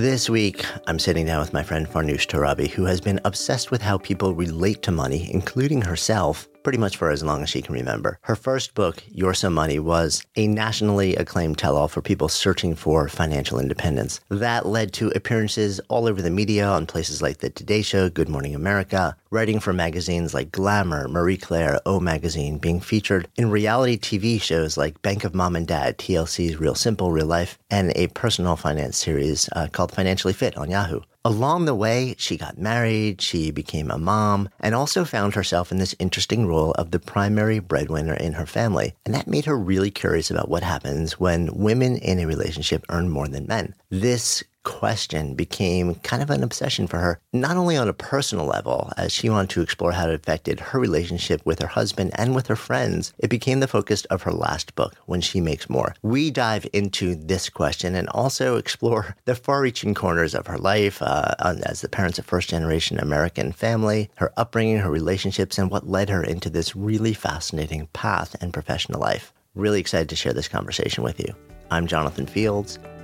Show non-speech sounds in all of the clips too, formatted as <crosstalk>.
This week, I'm sitting down with my friend Farnoosh Torabi, who has been obsessed with how people relate to money, including herself, pretty much for as long as she can remember. Her first book, You're So Money, was a nationally acclaimed tell all for people searching for financial independence. That led to appearances all over the media on places like The Today Show, Good Morning America, writing for magazines like Glamour, Marie Claire, O Magazine, being featured in reality TV shows like Bank of Mom and Dad, TLC's Real Simple Real Life, and a personal finance series uh, called Financially Fit on Yahoo. Along the way, she got married, she became a mom, and also found herself in this interesting role of the primary breadwinner in her family. And that made her really curious about what happens when women in a relationship earn more than men. This question became kind of an obsession for her, not only on a personal level, as she wanted to explore how it affected her relationship with her husband and with her friends. It became the focus of her last book, When She Makes More. We dive into this question and also explore <laughs> the far reaching corners of her life uh, as the parents of first generation American family, her upbringing, her relationships, and what led her into this really fascinating path and professional life. Really excited to share this conversation with you. I'm Jonathan Fields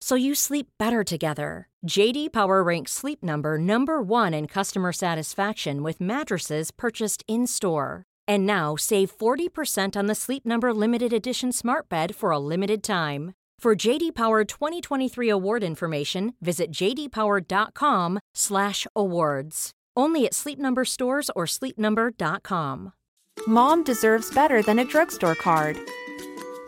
so you sleep better together. JD Power ranks Sleep Number number 1 in customer satisfaction with mattresses purchased in-store. And now save 40% on the Sleep Number limited edition Smart Bed for a limited time. For JD Power 2023 award information, visit jdpower.com/awards. Only at Sleep Number stores or sleepnumber.com. Mom deserves better than a drugstore card.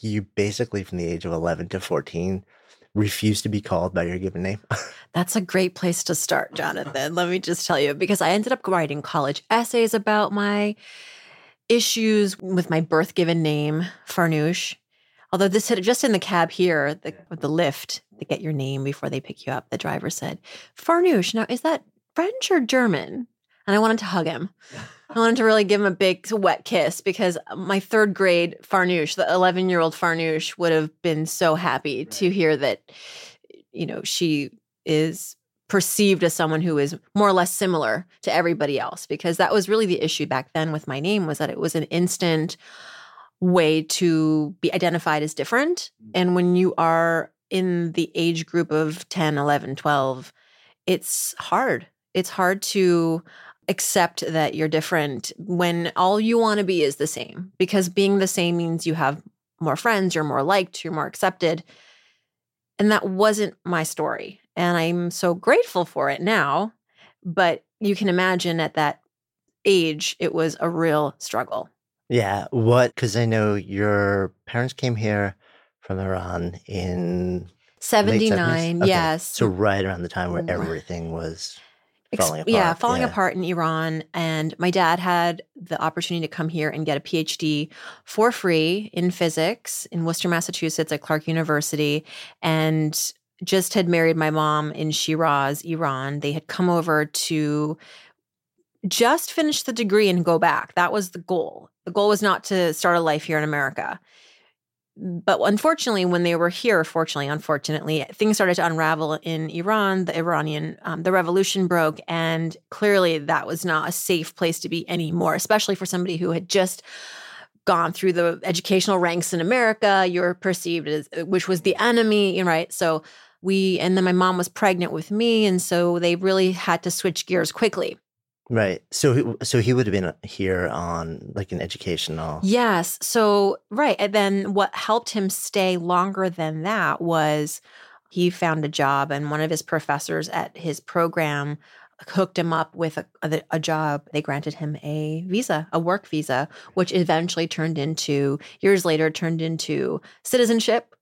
you basically from the age of 11 to 14 refuse to be called by your given name? <laughs> That's a great place to start, Jonathan. Let me just tell you, because I ended up writing college essays about my issues with my birth given name, Farnoosh. Although this hit just in the cab here, the, with the Lyft, to get your name before they pick you up, the driver said, Farnoosh. Now, is that French or German? And I wanted to hug him. I wanted to really give him a big wet kiss because my third grade Farnoosh, the 11 year old Farnoosh, would have been so happy right. to hear that, you know, she is perceived as someone who is more or less similar to everybody else because that was really the issue back then with my name was that it was an instant way to be identified as different mm. and when you are in the age group of 10 11 12 it's hard it's hard to accept that you're different when all you want to be is the same because being the same means you have more friends, you're more liked, you're more accepted. And that wasn't my story. And I'm so grateful for it now. But you can imagine at that age, it was a real struggle. Yeah. What? Because I know your parents came here from Iran in 79. Okay. Yes. So, right around the time where mm-hmm. everything was falling apart. Yeah, falling yeah. apart in Iran. And my dad had the opportunity to come here and get a PhD for free in physics in Worcester, Massachusetts at Clark University. And just had married my mom in Shiraz, Iran. They had come over to just finish the degree and go back. That was the goal. The goal was not to start a life here in America but unfortunately, when they were here, fortunately, unfortunately, things started to unravel in Iran. The Iranian, um, the revolution broke, and clearly that was not a safe place to be anymore, especially for somebody who had just gone through the educational ranks in America. You're perceived as, which was the enemy, right? So we, and then my mom was pregnant with me. And so they really had to switch gears quickly. Right. So, so he would have been here on like an educational. Yes. So, right. And then what helped him stay longer than that was he found a job, and one of his professors at his program hooked him up with a, a, a, job. They granted him a visa, a work visa, which eventually turned into, years later, turned into citizenship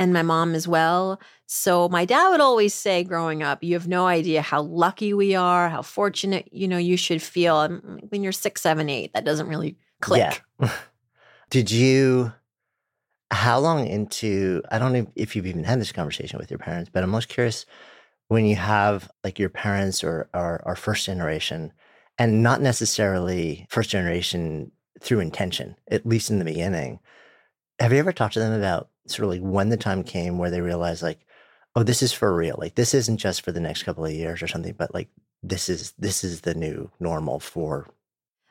and my mom as well. So my dad would always say growing up, you have no idea how lucky we are, how fortunate, you know, you should feel mm, when you're six, seven, eight, that doesn't really click. Yeah. <laughs> Did you how long into I don't know if you've even had this conversation with your parents, but I'm most curious when you have like your parents or our first generation and not necessarily first generation through intention, at least in the beginning. Have you ever talked to them about sort of like when the time came where they realized like, oh, this is for real. Like this isn't just for the next couple of years or something, but like this is this is the new normal for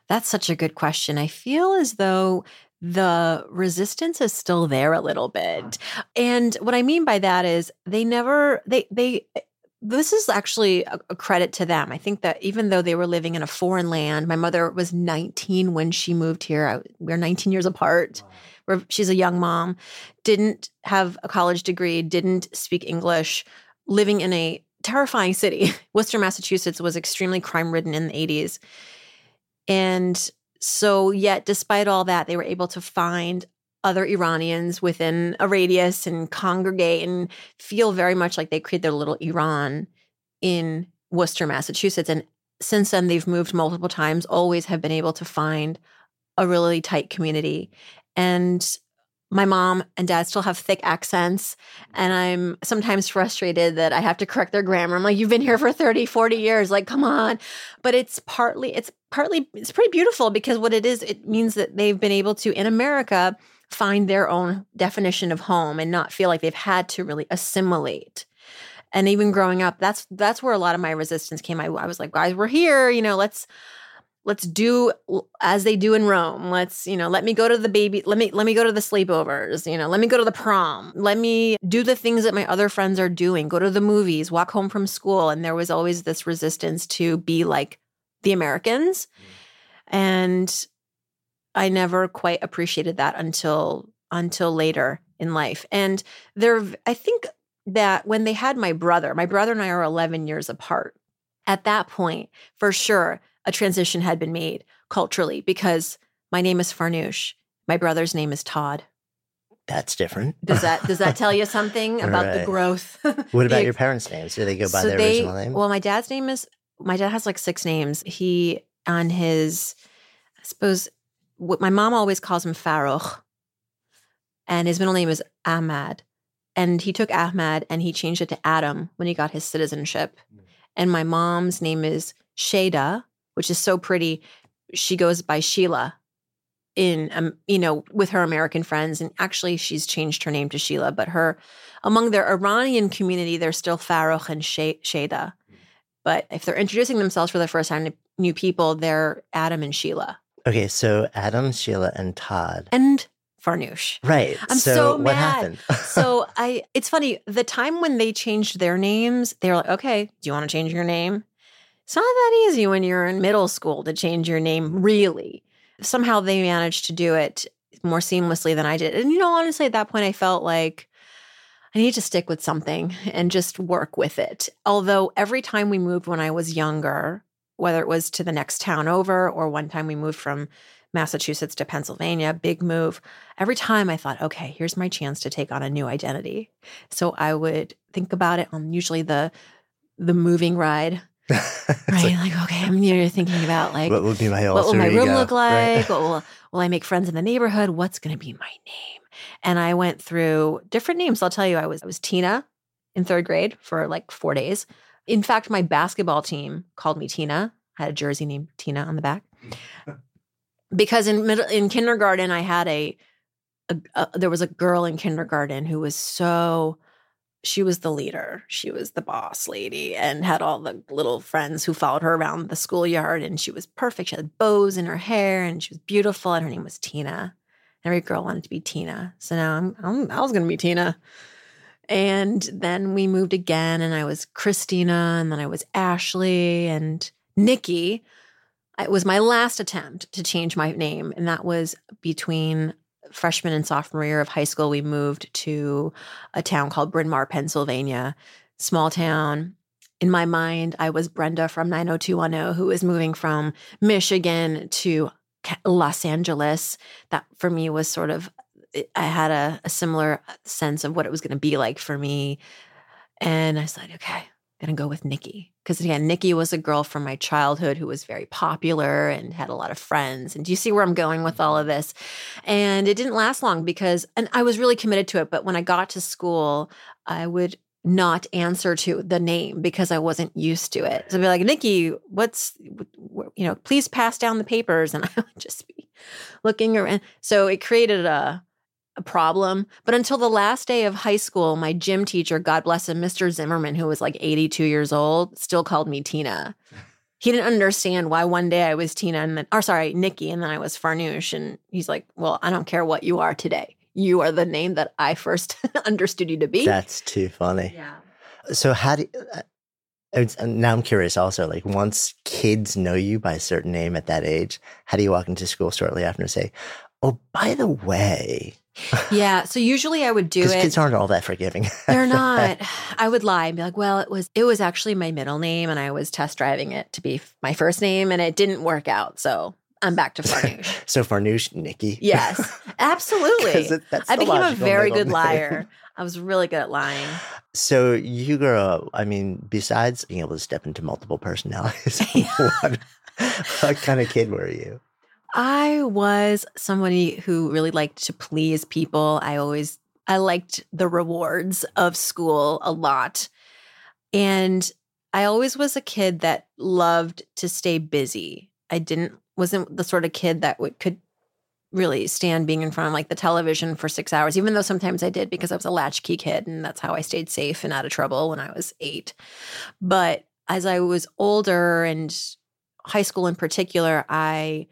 that's such a good question. I feel as though the resistance is still there a little bit. And what I mean by that is they never they they eh, this is actually a, a, credit to them. I think that even though they were living in a foreign land, my mother was 19 when she moved here. I, we're 19 years apart. Wow. She's a young mom, didn't have a college degree, didn't speak English, living in a terrifying city. <laughs> Worcester, Massachusetts was extremely crime ridden in the 80s. And so, yet, despite all that, they were able to find other Iranians within a radius and congregate and feel very much like they created their little Iran in Worcester, Massachusetts. And since then, they've moved multiple times, always have been able to find a really tight community. And my mom and dad still have thick accents and i'm sometimes frustrated that i have to correct their grammar. I'm like you've been here for 30 40 years like come on. But it's partly it's partly it's pretty beautiful because what it is it means that they've been able to in america find their own definition of home and not feel like they've had to really assimilate. And even growing up that's that's where a lot of my resistance came. I, I was like guys we're here you know let's let's do as they do in Rome. Let's, you know, let me go to the baby, let me let me go to the sleepovers, you know, let me go to the prom. Let me do the things that my other friends are doing. Go to the movies, walk home from school and there was always this resistance to be like the Americans. And I never quite appreciated that until until later in life. And there I think that when they had my brother, my brother and I are 11 years apart. At that point, for sure, a transition had been made culturally because my name is Farnoosh. My brother's name is Todd. That's different. Does that does that tell you <laughs> something about right. the growth? what about <laughs> your parents' names? Do they go by so their they, original name? Well, my dad's name is my dad has like six names. He on his I suppose what my mom always calls him Farouk. And his middle name is Ahmad. And he took Ahmad and he changed it to Adam when he got his citizenship. Hmm. And my mom's name is Shada, which is so pretty. She goes by Sheila in um, you know with her American friends, and actually she's changed her name to Sheila. But her among their Iranian community, they're still Farouk and Shada. But if they're introducing themselves for the first time to new people, they're Adam and Sheila. Okay, so Adam, Sheila, and Todd. And Farnoosh. Right. I'm so, so what happened? <laughs> so I it's funny, the time when they changed their names, they were like, okay, do you want to change your name? It's not that easy when you're in middle school to change your name, really. Somehow they managed to do it more seamlessly than I did. And, you know, honestly, at that point, I felt like I need to stick with something and just work with it. Although every time we moved when I was younger, whether it was to the next town over or one time we moved from Massachusetts to Pennsylvania, big move. Every time I thought, okay, here's my chance to take on a new identity. So I would think about it on usually the the moving ride right. Like, like, okay, I'm you know, thinking about like what will be my what will my room look like? Right. <laughs> What will will I make friends in the neighborhood? What's going to be my name? And I went through different names. I'll tell you, I was I was Tina in third grade for like four days. In fact, my basketball team called me Tina. I had a jersey named Tina on the back. because in middle in kindergarten, I had a, a, a there was a girl in kindergarten who was so she was the leader. She was the boss lady and had all the little friends who followed her around the schoolyard. And she was perfect. She had bows in her hair and she was beautiful. And her name was Tina. Every girl wanted to be Tina. So now I'm, I'm I was going to be Tina. And then we moved again, and I was Christina, and then I was Ashley and Nikki. It was my last attempt to change my name, and that was between freshman and sophomore year of high school. We moved to a town called Bryn Mawr, Pennsylvania, small town. In my mind, I was Brenda from 90210, who was moving from Michigan to Los Angeles. That for me was sort of I had a, a similar uh, sense of what it was going to be like for me. And I said, okay, I'm going to go with Nikki. Because again, Nikki was a girl from my childhood who was very popular and had a lot of friends. And do you see where I'm going with all of this? And it didn't last long because, and I was really committed to it. But when I got to school, I would not answer to the name because I wasn't used to it. So I'd be like, Nikki, what's, you know, please pass down the papers. And <laughs> I would just be looking around. So it created a, a problem. But until the last day of high school, my gym teacher, God bless him, Mr. Zimmerman, who was like 82 years old, still called me Tina. <laughs> He didn't understand why one day I was Tina and then, or sorry, Nikki, and then I was Farnoosh. And he's like, Well, I don't care what you are today. You are the name that I first <laughs> understood you to be. That's too funny. Yeah. So, how do uh, it's, now I'm curious also, like once kids know you by a certain name at that age, how do you walk into school shortly after and say, Oh, by the way, yeah. So usually I would do it. Kids aren't all that forgiving. They're <laughs> not. I would lie and be like, well, it was it was actually my middle name and I was test driving it to be my first name and it didn't work out. So I'm back to <laughs> Farnoosh. so Farnoosh, Nikki. Yes, <laughs> absolutely. it, I became a very good name. liar. I was really good at lying. So you grew up, I mean, besides being able to step into multiple personalities, what, what kind of kid were you? I was somebody who really liked to please people. I always I liked the rewards of school a lot. And I always was a kid that loved to stay busy. I didn't wasn't the sort of kid that would could really stand being in front of like the television for 6 hours even though sometimes I did because I was a latchkey kid and that's how I stayed safe and out of trouble when I was 8. But as I was older and high school in particular, I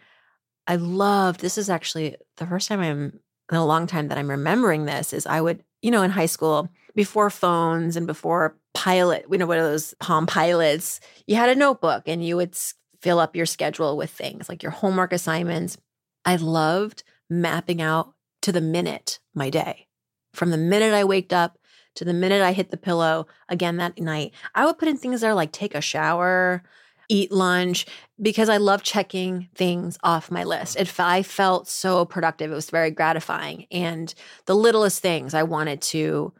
I loved this is actually the first time I'm in a long time that I'm remembering this is I would, you know, in high school, before phones and before pilot, you know, what are those Palm Pilots, you had a notebook and you would fill up your schedule with things like your homework assignments. I loved mapping out to the minute my day. From the minute I waked up to the minute I hit the pillow again that night, I would put in things there like take a shower, eat lunch because I love checking things off my list. If I felt so productive, it was very gratifying. And the littlest things I wanted to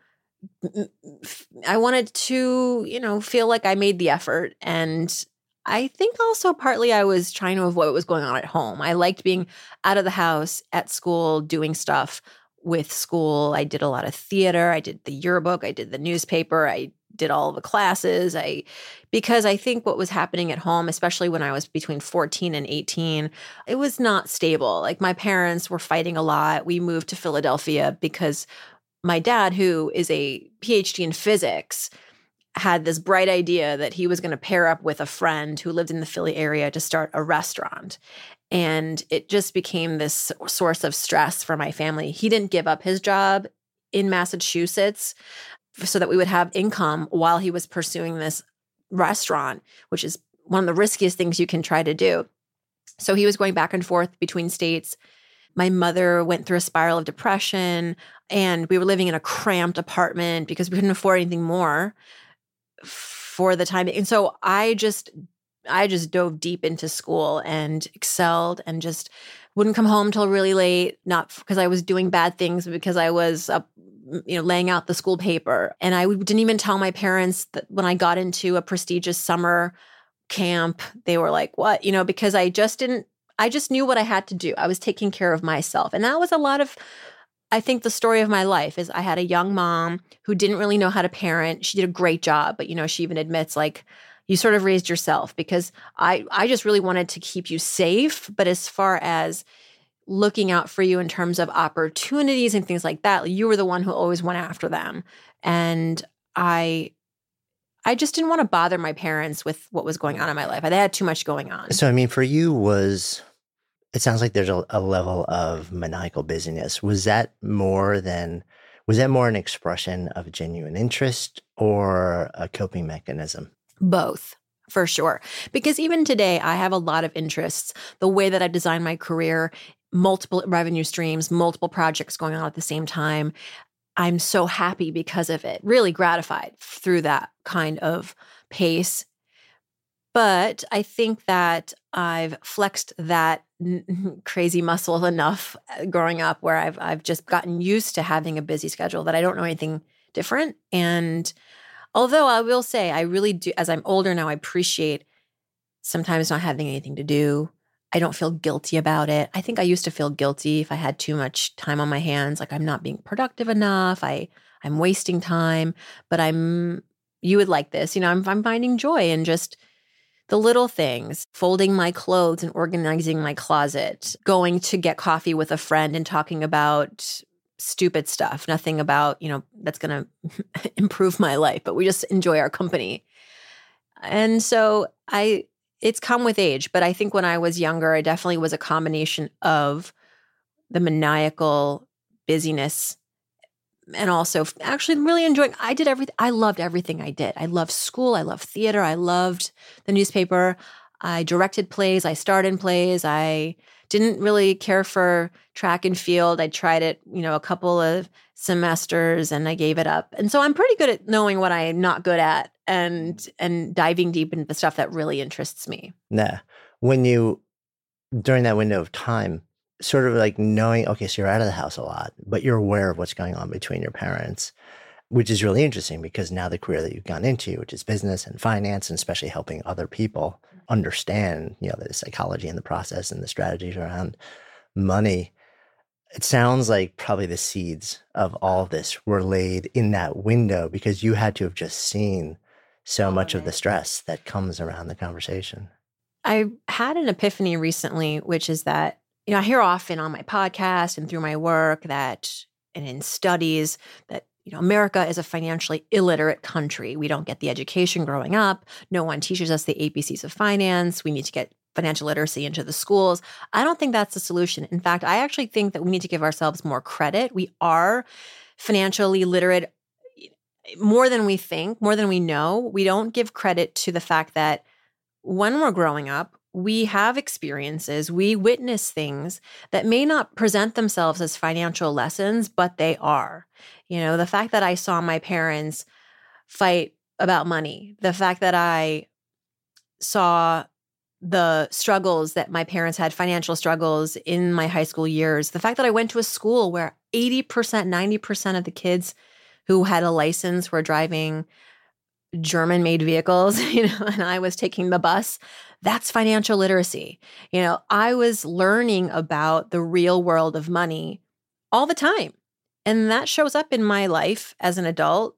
I wanted to, you know, feel like I made the effort and I think also partly I was trying to avoid what was going on at home. I liked being out of the house at school doing stuff with school. I did a lot of theater, I did the yearbook, I did the newspaper, I did all the classes. I because I think what was happening at home, especially when I was between 14 and 18, it was not stable. Like my parents were fighting a lot. We moved to Philadelphia because my dad, who is a PhD in physics, had this bright idea that he was going to pair up with a friend who lived in the Philly area to start a restaurant. And it just became this source of stress for my family. He didn't give up his job in Massachusetts so that we would have income while he was pursuing this restaurant, which is one of the riskiest things you can try to do. So he was going back and forth between states. My mother went through a spiral of depression, and we were living in a cramped apartment because we couldn't afford anything more for the time. And so I just I just dove deep into school and excelled and just wouldn't come home till really late, not because I was doing bad things, but because I was up you know, laying out the school paper. And I didn't even tell my parents that when I got into a prestigious summer camp, they were like, what? You know, because I just didn't, I just knew what I had to do. I was taking care of myself. And that was a lot of, I think the story of my life is I had a young mom who didn't really know how to parent. She did a great job, but you know, she even admits like, you sort of raised yourself because I I just really wanted to keep you safe, but as far as looking out for you in terms of opportunities and things like that. You were the one who always went after them. And I I just didn't want to bother my parents with what was going on in my life. I they had too much going on. So I mean for you was it sounds like there's a, a level of maniacal busyness. Was that more than was that more an expression of genuine interest or a coping mechanism? Both for sure. Because even today, I have a lot of interests. The way that I've designed my career, multiple revenue streams, multiple projects going on at the same time. I'm so happy because of it, really gratified through that kind of pace. But I think that I've flexed that <laughs> crazy muscle enough uh, growing up where I've I've just gotten used to having a busy schedule that I don't know anything different and Although I will say, I really do, as I'm older now, I appreciate sometimes not having anything to do. I don't feel guilty about it. I think I used to feel guilty if I had too much time on my hands, like I'm not being productive enough. I I'm wasting time, but I'm you would like this. You know, I'm I'm finding joy in just the little things, folding my clothes and organizing my closet, going to get coffee with a friend and talking about stupid stuff, nothing about, you know, that's going <laughs> to improve my life, but we just enjoy our company. And so I, it's come with age, but I think when I was younger, I definitely was a combination of the maniacal busyness and also actually really enjoying i did everything i loved everything i did i loved school i loved theater i loved the newspaper i directed plays i starred in plays i didn't really care for track and field. I tried it, you know, a couple of semesters and I gave it up. And so I'm pretty good at knowing what I'm not good at and and diving deep into the stuff that really interests me. Yeah. When you during that window of time, sort of like knowing, okay, so you're out of the house a lot, but you're aware of what's going on between your parents, which is really interesting because now the career that you've gone into, which is business and finance, and especially helping other people, understand, you know, the psychology and the process and the strategies around money. It sounds like probably the seeds of all of this were laid in that window because you had to have just seen so much of the mm-hmm. stress that comes around the conversation. I had an epiphany recently, which is that, you know, I hear often on my podcast and through my work that, and in studies, that you know, America is a financially illiterate country. We don't get the education growing up. No one teaches us the ABCs of finance. We need to get financial literacy into the schools. I don't think that's the solution. In fact, I actually think that we need to give ourselves more credit. We are financially literate eh, more than we think, more than we know. We don't give credit to the fact that when we're growing up, we have experiences, we witness things that may not present themselves as financial lessons, but they are. You know, the fact that I saw my parents fight about money, the fact that I saw the struggles that my parents had, financial struggles in my high school years, the fact that I went to a school where 80%, 90% of the kids who had a license were driving German made vehicles, <laughs> you know, and I was taking the bus. That's financial literacy. You know, I was learning about the real world of money all the time. And that shows up in my life as an adult.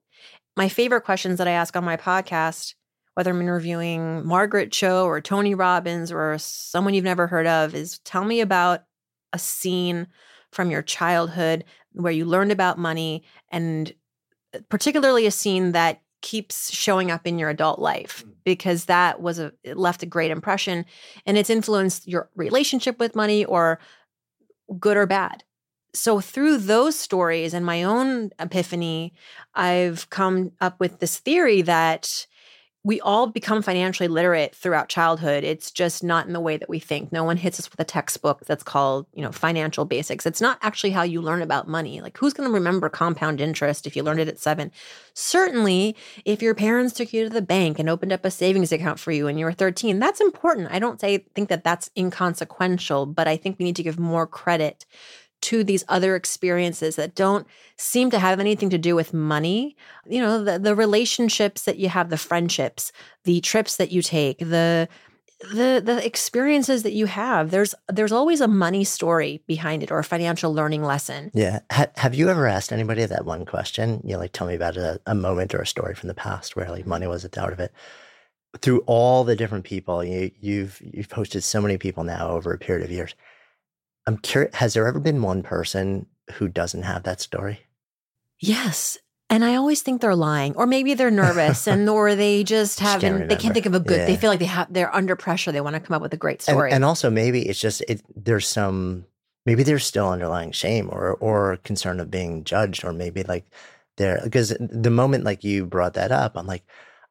My favorite questions that I ask on my podcast, whether I'm interviewing Margaret Cho or Tony Robbins or someone you've never heard of, is tell me about a scene from your childhood where you learned about money and uh, particularly a scene that keeps showing up in your adult life mm. because that was a it left a great impression and it's influenced your relationship with money or good or bad so through those stories and my own epiphany i've come up with this theory that we all become financially literate throughout childhood. It's just not in the way that we think. No one hits us with a textbook that's called, you know, financial basics. It's not actually how you learn about money. Like who's going to remember compound interest if you learned it at 7? Certainly, if your parents took you to the bank and opened up a savings account for you when you were 13, that's important. I don't say think that that's inconsequential, but I think we need to give more credit to these other experiences that don't seem to have anything to do with money. You know, the, the relationships that you have, the friendships, the trips that you take, the the the experiences that you have there's there's always a money story behind it or a financial learning lesson. Yeah. Ha- have you ever asked anybody that one question? You know like tell me about a, a moment or a story from the past where like money was a part of it. Through all the different people you, you've you've posted so many people now over a period of years I'm curious, has there ever been one person who doesn't have that story? Yes. And I always think they're lying, or maybe they're nervous, <laughs> and or they just Just can't haven't. they can't think of a good. They feel like they have. They're under pressure. They want to come up with a great and, story. and also maybe it's just it there's some maybe there's still underlying shame or or concern of being judged or maybe like there because the moment like you brought that up i'm like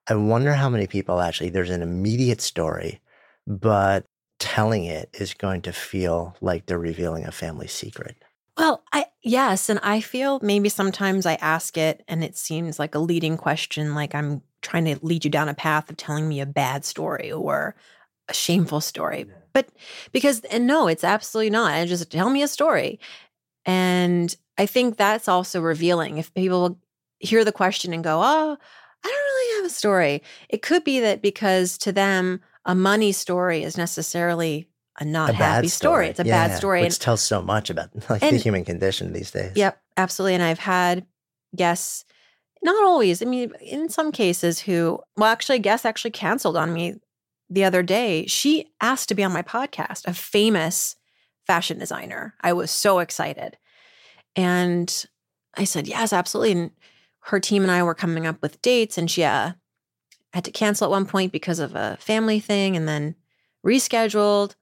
i wonder how many people actually there's an immediate story but telling it is going to feel like they're revealing a family secret Well, I yes, and I feel maybe sometimes I ask it and it seems like a leading question like I'm trying to lead you down a path of telling me a bad story or a shameful story. But because and no, it's absolutely not. I just tell me a story. And I think that's also revealing if people hear the question and go, "Oh, I don't really have a story." It could be that because to them a money story is necessarily a not a happy bad story. It's a bad story. which tells so much about <laughs> like the human condition these days Yep, absolutely. And I've had guests, not always, I mean, in some cases, who, well, actually, a guest actually canceled on me the other day. She asked to be on my podcast, a famous fashion designer. I was so excited. And I said, yes, absolutely. And her team and I were coming up with dates, and she uh, had to cancel at one point because of a family thing and then rescheduled.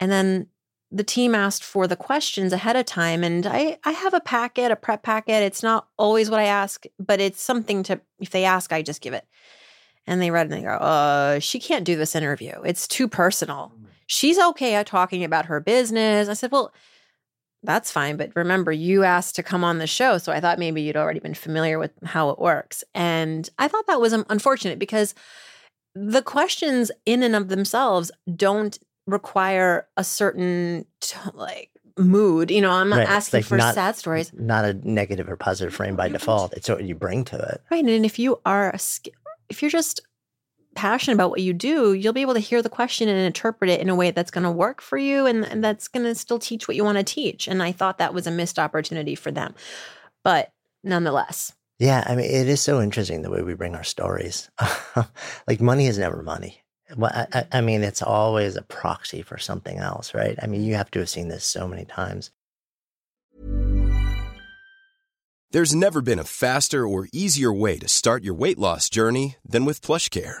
And then the team asked for the questions ahead of time and I I have a packet, a prep packet. It's not always what I ask, but it's something to if they ask, I just give it. And they read and they go, uh, she can't do this interview. It's too personal. She's okay at talking about her business. I said, Well, that's fine. But remember, you asked to come on the show. So I thought maybe you'd already been familiar with how it works. And I thought that was unfortunate because the questions in and of themselves don't require a certain t- like mood. You know, I'm not Right, asking like for not- sad stories. not a negative or positive frame by oh default it's what you bring to it Right. And if you are, a if you're just passionate about what you do, you'll be able to hear the question and interpret it in a way that's going to work for you and, and that's going to still teach what you want to teach. And I thought that was a missed opportunity for them. But nonetheless, Yeah, I mean, it is so interesting the way we bring our stories. <laughs> like money is never money. Well, I, I- I mean, it's always a proxy for something else, right? I mean, you have to have seen this so many times. There's never been a faster or easier way to start your weight loss journey than with PlushCare.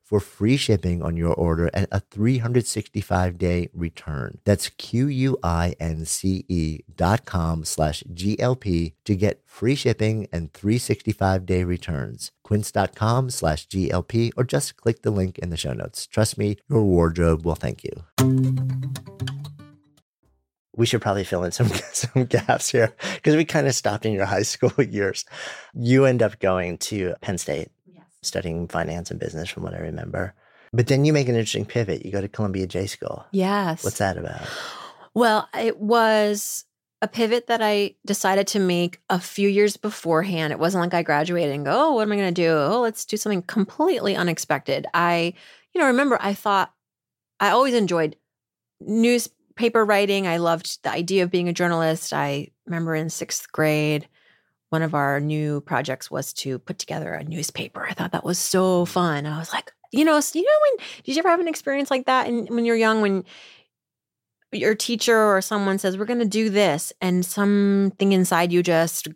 for free shipping on your order and a 365 day return. That's Q-U-I-N-C-E dot com slash GLP to get free shipping and 365 day returns. Quince.com slash GLP or just click the link in the show notes. Trust me, your wardrobe will thank you. We should probably fill in some <laughs> some gaps here because we kind of stopped in your high school <laughs> years. You end up going to Penn State studying finance and business, from what I remember. But then you make an interesting pivot. You go to Columbia J School. Yes. What's that about? Well, it was a pivot that I decided to make a few years beforehand. It wasn't like I graduated and go, oh, what am I going to do? Oh, let's do something completely unexpected. I, you know, remember I thought I always enjoyed newspaper writing. I loved the idea of being a journalist. I remember in sixth grade, one of our new projects was to put together a newspaper. I thought that was so mm. fun. I was like, you know, you know, when did you ever have an experience like that? And when you're young, when your teacher or someone says, "We're going to do this," and something inside you just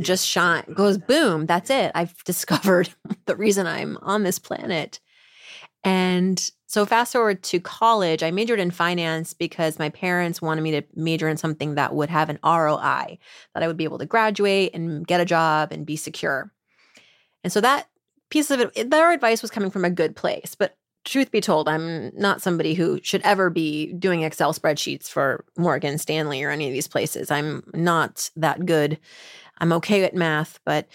just shine goes boom. That's it. I've <laughs> discovered <laughs> the reason I'm on this planet. And so, fast forward to college, I majored in finance because my parents wanted me to major in something that would have an ROI, that I would be able to graduate and get a job and be secure. And so, that piece of it, their advice was coming from a good place. But truth be told, I'm not somebody who should ever be doing Excel spreadsheets for Morgan Stanley or any of these places. I'm not that good. I'm okay at math, but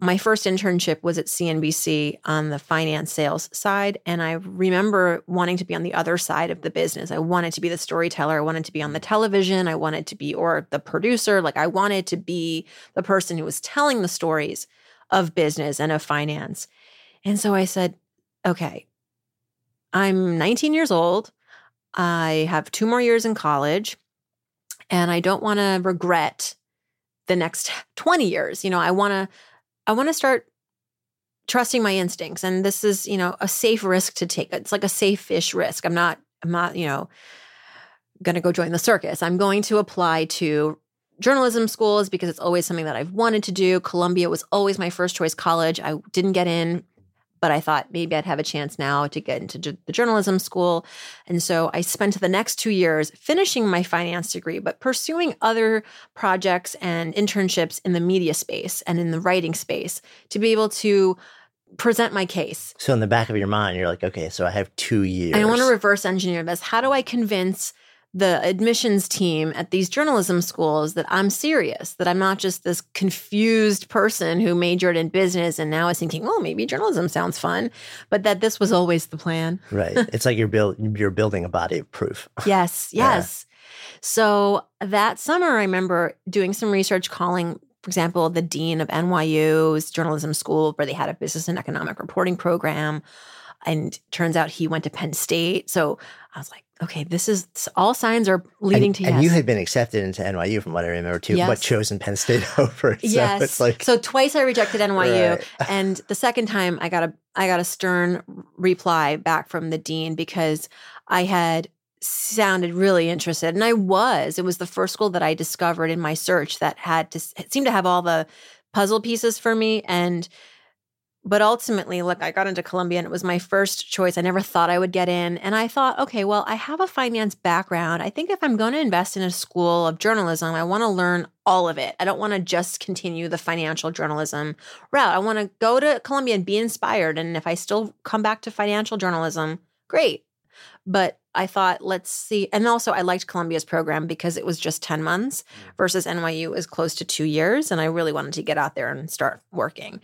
my first internship was at CNBC on the finance sales side. And I remember wanting to be on the other side of the business. I wanted to be the storyteller. I wanted to be on the television. I wanted to be, or the producer. Like I wanted to be the person who was telling the stories of business and of finance. And so I said, okay, I'm 19 years old. I have two more years in college. And I don't want to regret the next <laughs> 20 years. You know, I want to I want to start trusting my instincts. And this is, you know, a safe risk to take. It's like a safe fish risk. I'm not, I'm not, you know, going to go join the circus. I'm going to apply to journalism schools because it's always something that I've wanted to do. Columbia was always my first choice college. I didn't get in but I thought maybe I'd have a chance now to get into the journalism school. And so I spent the next two years finishing my finance degree, but pursuing other projects and internships in the media space and in the writing space to be able to present my case. So in the back of your mind, you're like, okay, so I have two years. I want to reverse engineer this. How do I convince the admissions team at these journalism schools that I'm serious, that I'm not just this confused person who majored in business and now is thinking, oh, maybe journalism sounds fun, but that this was always the plan. <laughs> Right. It's like you're build you're building a body of proof. yes, <laughs> yes. Yeah. So that summer I remember doing some research calling for example, the dean of NYU's journalism school where they had a business and economic reporting program. And turns out he went to Penn State. So I was like, okay, this is all signs are leading and, to and yes. you had been accepted into NYU from what I remember too, yes. but chosen Penn State <laughs> over. So yes. it's like so twice I rejected NYU, Right. <laughs> and the second time I got a I got a stern reply back from the dean because I had sounded really interested, and I was. It was the first school that I discovered in my search that had to it seemed to have all the puzzle pieces for me and but ultimately, look, I got into Columbia and it was my first choice. I never thought I would get in. And I thought, okay, well, I have a finance background. I think if I'm going to invest in a school of journalism, I want to learn all of it. I don't want to just continue the financial journalism route. I want to go to Columbia and be inspired. And if I still come back to financial journalism, great. But I thought, let's see. And also, I liked Columbia's program because it was just 10 months Mm. versus NYU is close to two years. And I really wanted to get out there and start working.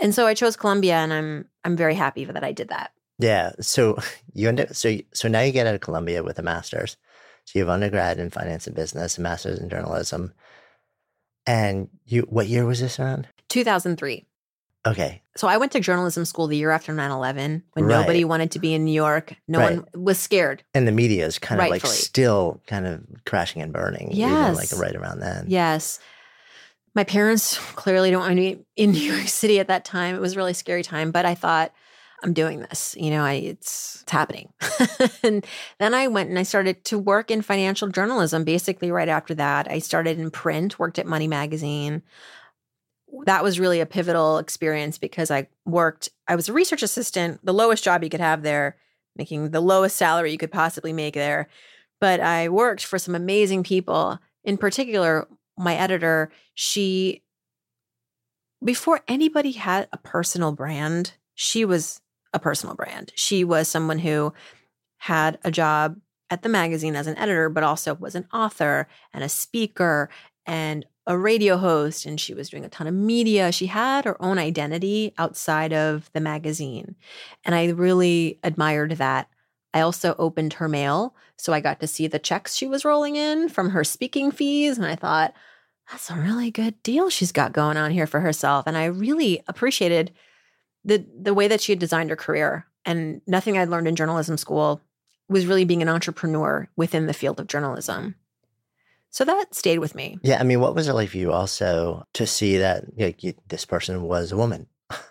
And so I chose Columbia, and I'm I'm very happy that I did that. Yeah. So <laughs> you end up so so now you get out of Columbia with a master's. So you have undergrad in finance and business, a master's in journalism. And you what year was this around? 2003. Okay. So I went to journalism school the year after 9/11 when Right. nobody wanted to be in New York. No Right. one was scared. And the media is kind of like still kind of crashing and burning. Even like right around then. Yes. My parents clearly don't want me in <laughs> New York City at that time. It was a really scary time, but I thought I'm doing this. You know, I it's, it's happening. <laughs> and then I went and I started to work in financial journalism basically right after that. I started in print, worked at Money Magazine. That was really a pivotal experience because I worked I was a research assistant, the lowest job you could have there, making the lowest salary you could possibly make there. But I worked for some amazing people. In particular, my editor, she before anybody had a personal brand, she was a personal brand. She was someone who had a job at the magazine as an editor, but also was an author and a speaker and a radio host. And she was doing a ton of media. She had her own identity outside of the magazine. And I really admired that. I also opened her mail. So I got to see the checks she was rolling in from her speaking fees. And I thought, that's a really good deal she's got going on here for herself. And I really appreciated the the way that she had designed her career. And nothing I'd learned in journalism school was really being an entrepreneur within the field of journalism. So that stayed with me. Yeah. I mean, what was it like for you also to see that you, this person was a woman?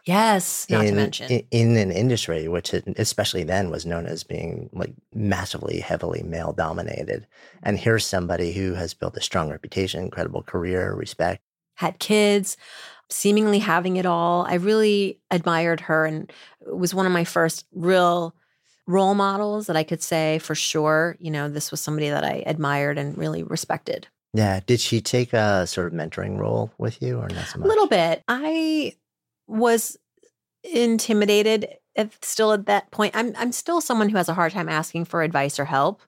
Yes, not in, to mention. in, in an industry which especially then was known as being like massively heavily male dominated and here's somebody who has built a strong reputation incredible career respect had kids, seemingly having it all. I really admired her and was one of my first real role models that I could say for sure, you know, this was somebody that I admired and really respected. yeah did she take a sort of mentoring role with you or not so A little bit. I was intimidated at, still at that point. I'm I'm still someone who has a hard time asking for advice or help.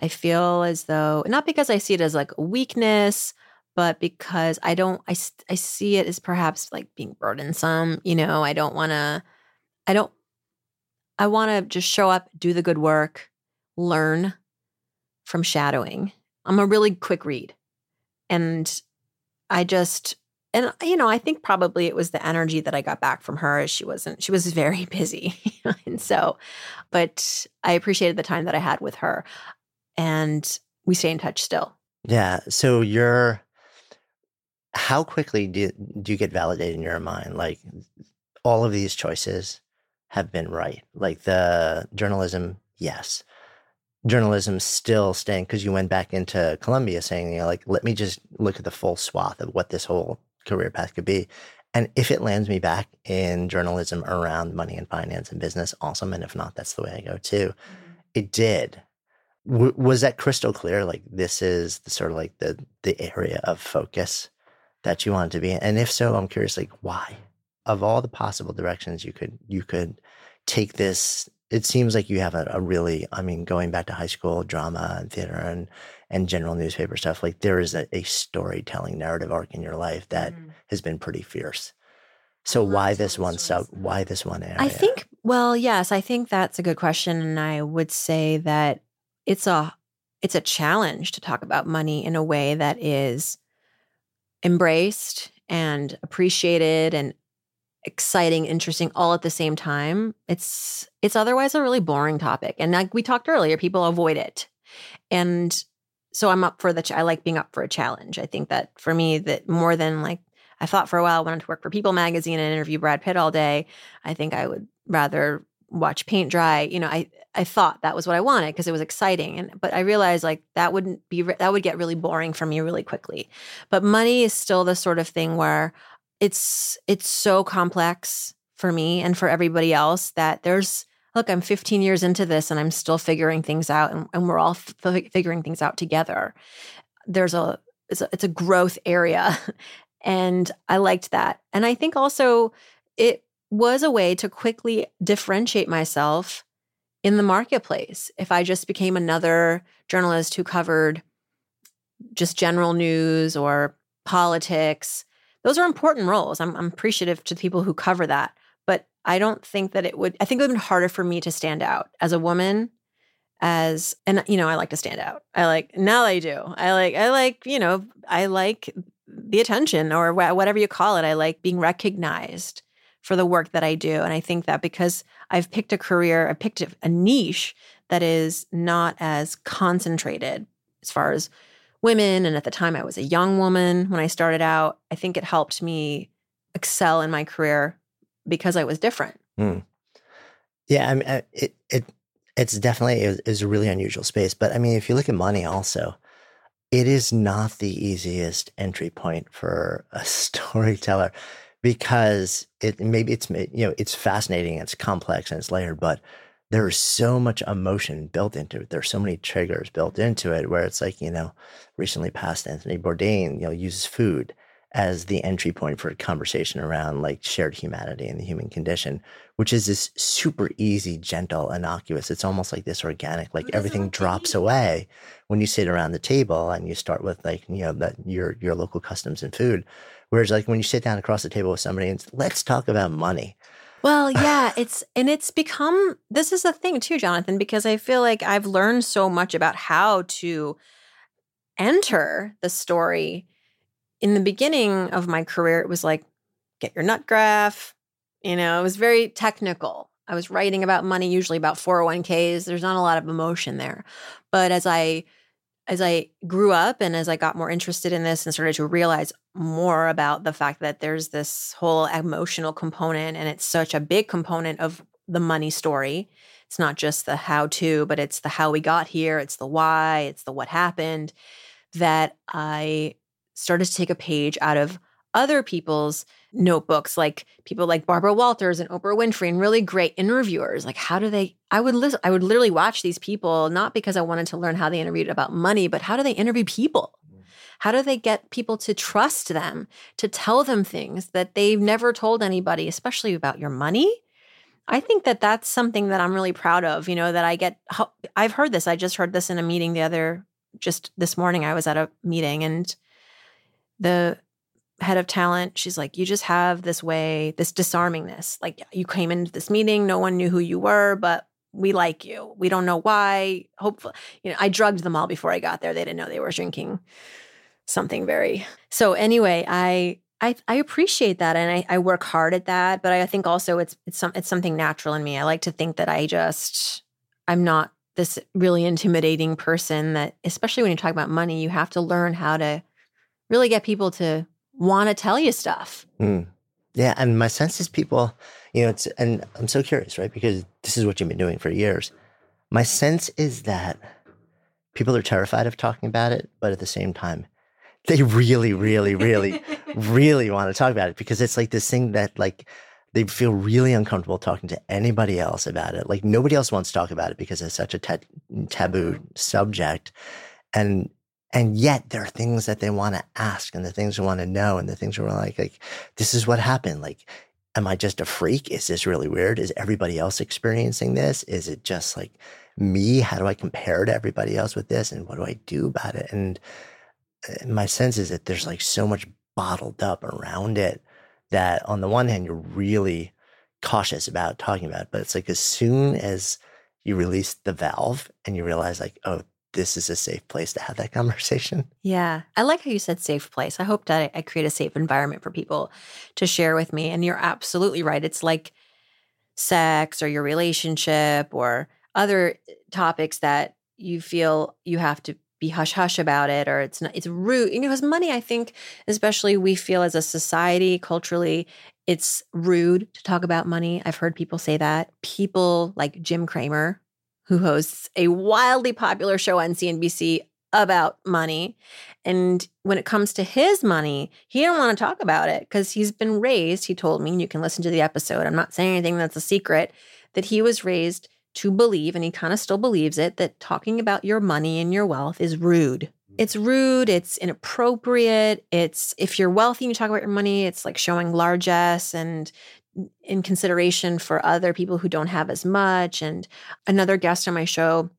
I feel as though not because I see it as like a weakness, but because I don't I I see it as perhaps like being burdensome, you know, I don't want to I don't I want to just show up, do the good work, learn from shadowing. I'm a really quick read. And I just and uh, you know, I think probably it was the energy that I got back from her. She wasn't she was very <laughs> busy. and so but I appreciated the time that I had with her. And we stay in touch still. yeah so you're how quickly do, do you get validated in your mind like all of these choices have been right like the journalism yes journalism still staying because you went back into Columbia saying, you know, like, let me just look at the full swath of what this whole career path could be. And if it lands me back in journalism around money and finance and business, awesome. And if not, that's the way I go too. Mm-hmm. It did. W- was that crystal clear? Like, this is the sort of like the the area of focus that you wanted to be in? And if so, I'm curious, like, why? Of all the possible directions you could you could take this it seems like you have a, a really i mean going back to high school drama and theater and and general newspaper stuff like there is a, a storytelling narrative arc in your life that mm-hmm. has been pretty fierce. So why this one sub why this one area? I think, well, yes, I think that's a good question. And I would say that it's a it's a challenge to talk about money in a way that is embraced and appreciated and exciting, interesting all at the same time. It's it's otherwise a really boring topic. And like we talked earlier, people avoid it. And so I'm up for the ch- I like being up for a challenge. I think that for me that more than like I thought for a while I wanted to work for People magazine and interview Brad Pitt all day. I think I would rather watch paint dry. You know, I I thought that was what I wanted because it was exciting. And but I realized like that wouldn't be that would get really boring for me really quickly. But money is still the sort of thing where it's it's so complex for me and for everybody else that there's look i'm 15 years into this and i'm still figuring things out and, and we're all f- figuring things out together there's a it's, a it's a growth area <laughs> and i liked that and i think also it was a way to quickly differentiate myself in the marketplace if I just became another journalist who covered just general news or politics. Those are important roles. I'm, I'm appreciative to the people who cover that. But I don't think that it would, I think it would have been harder for me to stand out as a woman as and you know i like to stand out i like now i do i like i like you know i like the attention or wh- whatever you call it i like being recognized for the work that i do and i think that because i've picked a career i picked a niche that is not as concentrated as far as women and at the time i was a young woman when i started out i think it helped me excel in my career because i was different mm. yeah i mean it, it it's definitely is, is a really unusual space. But I mean, if you look at money also, it is not the easiest entry point for a <laughs> storyteller because it maybe it's you know it's fascinating it's complex and it's layered but there's so much emotion built into it there's so many triggers built into it where it's like you know recently passed anthony bourdain you know uses food as the entry point for a conversation around like shared humanity and the human condition, which is this super easy, gentle, innocuous. It's almost like this organic, like everything drops away when you sit around the table and you start with like, you know, that your your local customs and food. Whereas like when you sit down across the table with somebody and let's talk about money. Well, yeah, it's and it's become this is a thing too, Jonathan, because I feel like I've learned so much about how to enter the story in the beginning of my career, it was like, get your nut graph. You know, it was very technical. I was writing about money, usually about 401ks. There's not a lot of emotion there. But as I as I grew up and as I got more interested in this and started to realize more about the fact that there's this whole emotional component and it's such a big component of the money story. It's not just the how to, but it's the how we got here, it's the why, it's the what happened that I started to take a page out of other people's notebooks, like people like Barbara Walters and Oprah Winfrey, and really great interviewers. Like, how do they? I would listen. I would literally watch these people not because I wanted to learn how they interviewed about money, but how do they interview people? Mm. How do they get people to trust them, to tell them things that they've never told anybody, especially about your money? I think that that's something that I'm really proud of. You know, that I get. I've heard this. I just heard this in a meeting the other, just this morning. I was at a meeting and the head of talent, she's like, you just have this way, this disarmingness. Like you came into this meeting, no one knew who you were, but we like you. We don't know why. Hopefully, you know, I drugged them all before I got there. They didn't know they were drinking something very. So anyway, I I, I appreciate that and I, I work hard at that, but I think also it's it's some it's something natural in me. I like to think that I just I'm not this really intimidating person that especially when you talk about money, you have to learn how to really get people to want to tell you stuff. Mm. Yeah. And my sense is people, you know, it's, and I'm so curious, right? Because this is what you've been doing for years. My sense is that people are terrified of talking about it, but at the same time, they really, really, really, <laughs> really want to talk about it because it's like this thing that, like, they feel really uncomfortable talking to anybody else about it. Like, nobody else wants to talk about it because it's such a ta- taboo subject. And and yet there are things that they want to ask and the things they want to know and the things where like like this is what happened. Like am i just a freak? Is this really weird? Is everybody else experiencing this? Is it just like me? How do i compare to everybody else with this? And what do i do about it? And uh, my sense is that there's like so much bottled up around it that on the one hand you're really cautious about talking about it but it's like as soon as you release the valve and you realize like oh this is a safe place to have that <laughs> conversation. Yeah. I like how you said safe place. I hope that I create a safe environment for people to share with me. And you're absolutely right. It's like sex or your relationship or other topics that you feel you have to be hush hush about it or it's not it's rude you know because money i think especially we feel as a society culturally it's rude to talk about money i've heard people say that people like jim cramer who hosts a wildly popular show on CNBC about money. And when it comes to his money, he didn't want to talk about it because he's been raised, he told me, and you can listen to the episode. I'm not saying anything that's a secret, that he was raised to believe, and he kind of still believes it, that talking about your money and your wealth is rude. Mm. It's rude, it's inappropriate. It's if you're wealthy and you talk about your money, it's like showing largesse and in consideration for other people who don't have as much. And another guest on my show,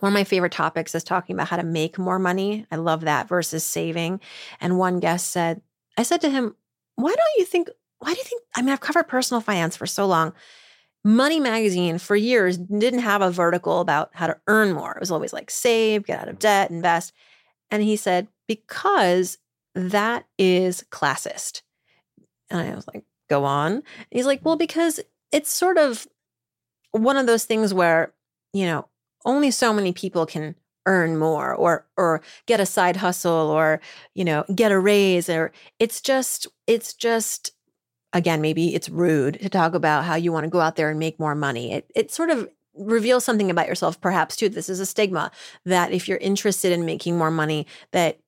one of my favorite topics is talking about how to make more money. I love that versus saving. And one guest said, I said to him, why don't you think, why do you think, I mean, I've covered personal finance for so long. Money Magazine for years didn't have a vertical about how to earn more. It was always like save, get out of debt, invest. And he said, because that is classist. And I was like, go on. And he's like, well, because it's sort of one of those things where, you know, only so many people can earn more or or get a side hustle or you know get a raise or it's just it's just again maybe it's rude to talk about how you want to go out there and make more money it it sort of reveals something about yourself perhaps too this is a stigma that if you're interested in making more money that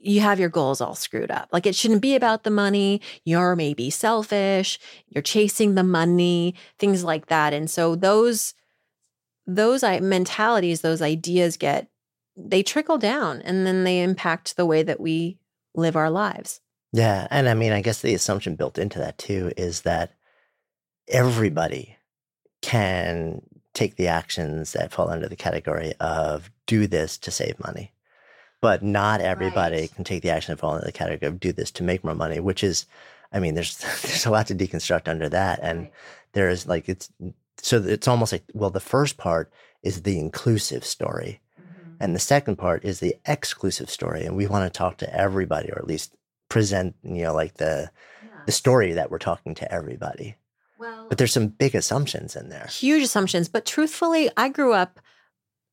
you have your goals all screwed up. Like it shouldn't be about the money. You're maybe selfish. You're chasing the money, things like that. And so those those mentalities, those ideas get they trickle down and then they impact the way that we live our lives. Yeah, and I mean, I guess the assumption built into that too is that everybody can take the actions that fall under the category of do this to save money but not everybody right. can take the action and fall into the category of do this to make more money, which is, I mean, there's <laughs> there's a lot to deconstruct under that, and right. there is like it's so it's almost like well, the first part is the inclusive story, mm-hmm. and the second part is the exclusive story, and we want to talk to everybody, or at least present, you know, like the yeah. the story that we're talking to everybody. Well, but there's some big assumptions in there. Huge assumptions, but truthfully, I grew up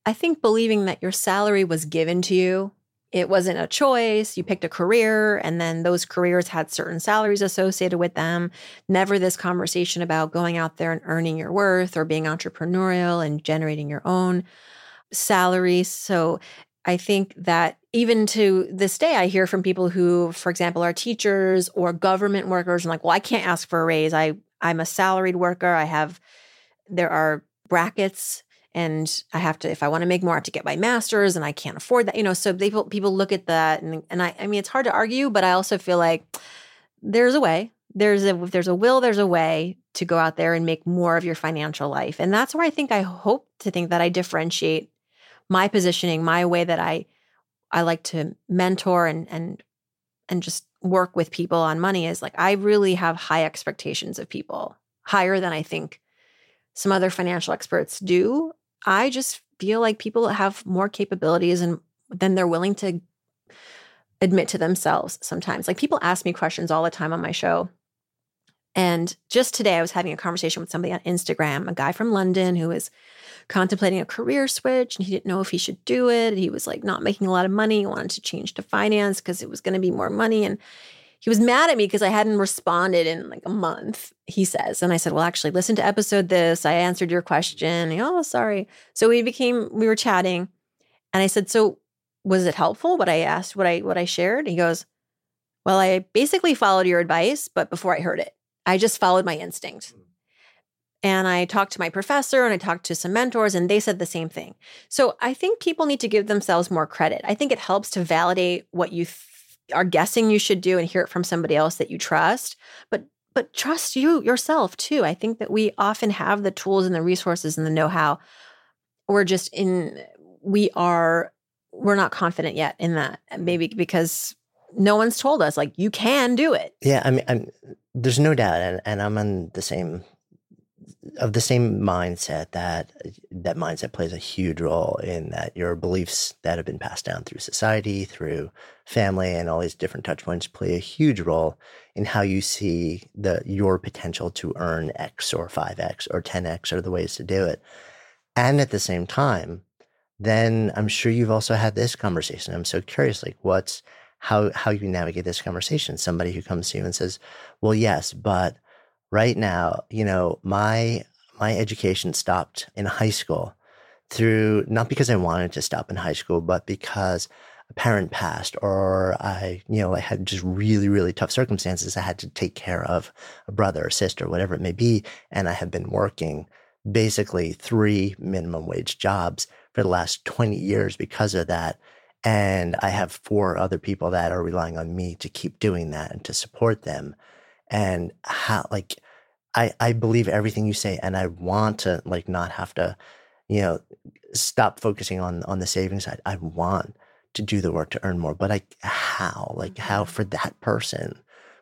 I think believing that your salary was given to you, it wasn't a choice. You picked a career, and then those careers had certain salaries associated with them. Never this conversation about going out there and earning your worth or being entrepreneurial and generating your own salary. So I think that even to this day, I hear from people who, for example, are teachers or government workers and like, well, I can't ask for a raise. I I'm a salaried worker. I have there are brackets and I have to if I want to make more I have to get my masters and I can't afford that you know so people people look at that and and I I mean it's hard to argue but I also feel like there's a way. There's a if there's a will there's a way to go out there and make more of your financial life. And that's where I think I hope to think that I differentiate my positioning my way that I I like to mentor and and and just work with people on money is like I really have high expectations of people higher than I think some other financial experts do I just feel like people have more capabilities and than they're willing to admit to themselves sometimes. Like people ask me questions all the time on my show. And just today, I was having a conversation with somebody on Instagram, a guy from London who was contemplating a career switch and he didn't know if he should do it. He was like not making a lot of money, wanted to change to finance because it was going to be more money. And he was mad at me because I hadn't responded in like a month, he says. And I said, Well, actually, listen to episode this. I answered your question. He, oh, sorry. So we became, we were chatting. And I said, So was it helpful what I asked, what I what I shared? He goes, Well, I basically followed your advice, but before I heard it, I just followed my instinct. Hmm. And I talked to my professor and I talked to some mentors, and they said the same thing. So I think people need to give themselves more credit. I think it helps to validate what you are guessing you should do and hear it from somebody else that you trust but but trust you yourself too. I think that we often have the tools and the resources and the know-how. We're just in we are we're not confident yet in that maybe because no one's told us like you can do it. Yeah i mean I'm, there's no doubt and, and i'm on the same of the same mindset that that mindset plays a huge role in that your beliefs that have been passed down through society, through family, and all these different touch points play a huge role in how you see the your potential to earn X or five X or ten X or the ways to do it. And at the same time, then I'm sure you've also had this conversation. I'm so curious, like what's how how you navigate this conversation. Somebody who comes to you and says, "Well, yes, but." Right now, you know, my my education stopped in high school through not because I wanted to stop in high school, but because a parent passed or I, you know, I had just really, really tough circumstances. I had to take care of a brother or sister, whatever it may be. And I have been working basically three minimum wage jobs for the last 20 years because of that. And I have four other people that are relying on me to keep doing that and to support them and how like I, I believe everything you say and I want to like not have to, you know, stop focusing on on the saving side. I want to do the work to earn more. But like how? Like how Mm-hmm. for that person,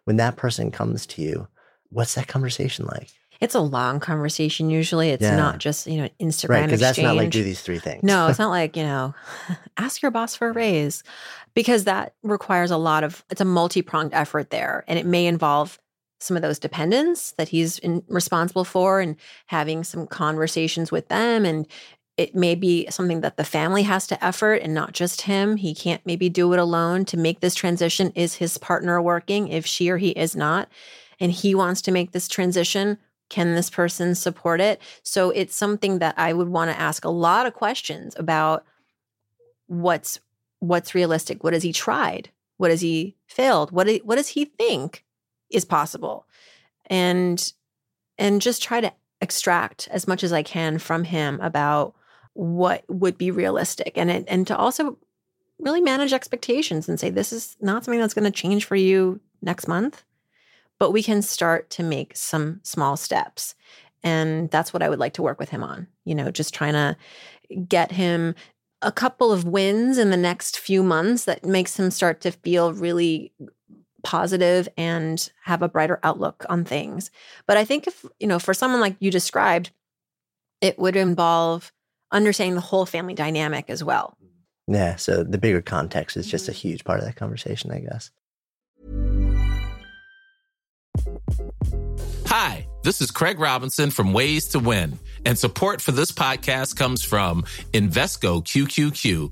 when that person comes to you, what's that conversation like? It's a long conversation usually. It's Yeah. not just, you know, Instagram Right. Because that's not like do these three things. No, it's not <laughs> like, you know, <laughs> ask your boss for a raise because that requires a lot of, it's a multi pronged effort there. And it may involve some of those dependents that he's in, responsible for and having some conversations with them. And it may be something that the family has to effort and not just him. He can't maybe do it alone to make this transition. Is his partner working? If she or he is not, and he wants to make this transition, can this person support it? So it's something that I would want to ask a lot of questions about what's what's realistic. What has he tried? What has he failed? What what does he think is possible? And and just try to extract as much as I can from him about what would be realistic and it, and to also really manage expectations and say this is not something that's going to change for you next month but we can start to make some small steps and that's what I would like to work with him on you know just trying to get him a couple of wins in the next few months that makes him start to feel really positive and have a brighter outlook on things. But I think if, you know, for someone like you described, it would involve understanding the whole family dynamic as well. Yeah. So the bigger context is Mm-hmm. just a huge part of that conversation, I guess. Hi, this is Craig Robinson from Ways to Win, and support for this podcast comes from Invesco QQQ,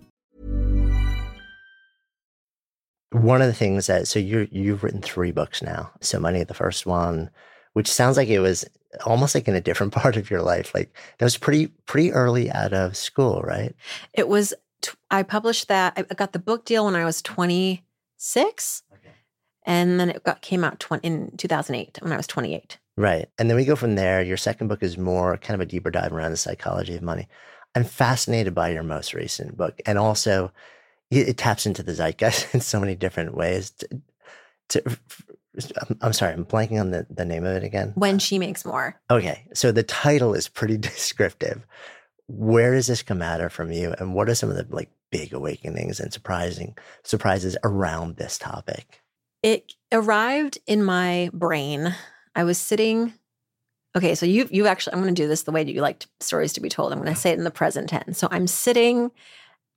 One of the things that so you you've written three books now. So Money, the first one, which sounds like it was almost like in a different <laughs> part of your life. Like that was pretty pretty early out of school, right? It was, t- I published that, I got the book deal when I was 26. And then it got came out 20, in 2008 when I was 28. Right. And then we go from there. Your second book is more kind of a deeper dive around the psychology of money. I'm fascinated by your most recent book. And also, it, taps into the zeitgeist <laughs> in so many different ways. To, to, I'm, sorry, I'm blanking on the, the name of it again. When she makes more. Okay. So the title is pretty <laughs> descriptive. Where does this come out of from you? And what are some of the like big awakenings and surprising surprises around this topic? It arrived in my brain. I was sitting. Okay, so you you actually I'm going to do this the way that you like stories to be told. I'm going to say it in the present tense. So I'm sitting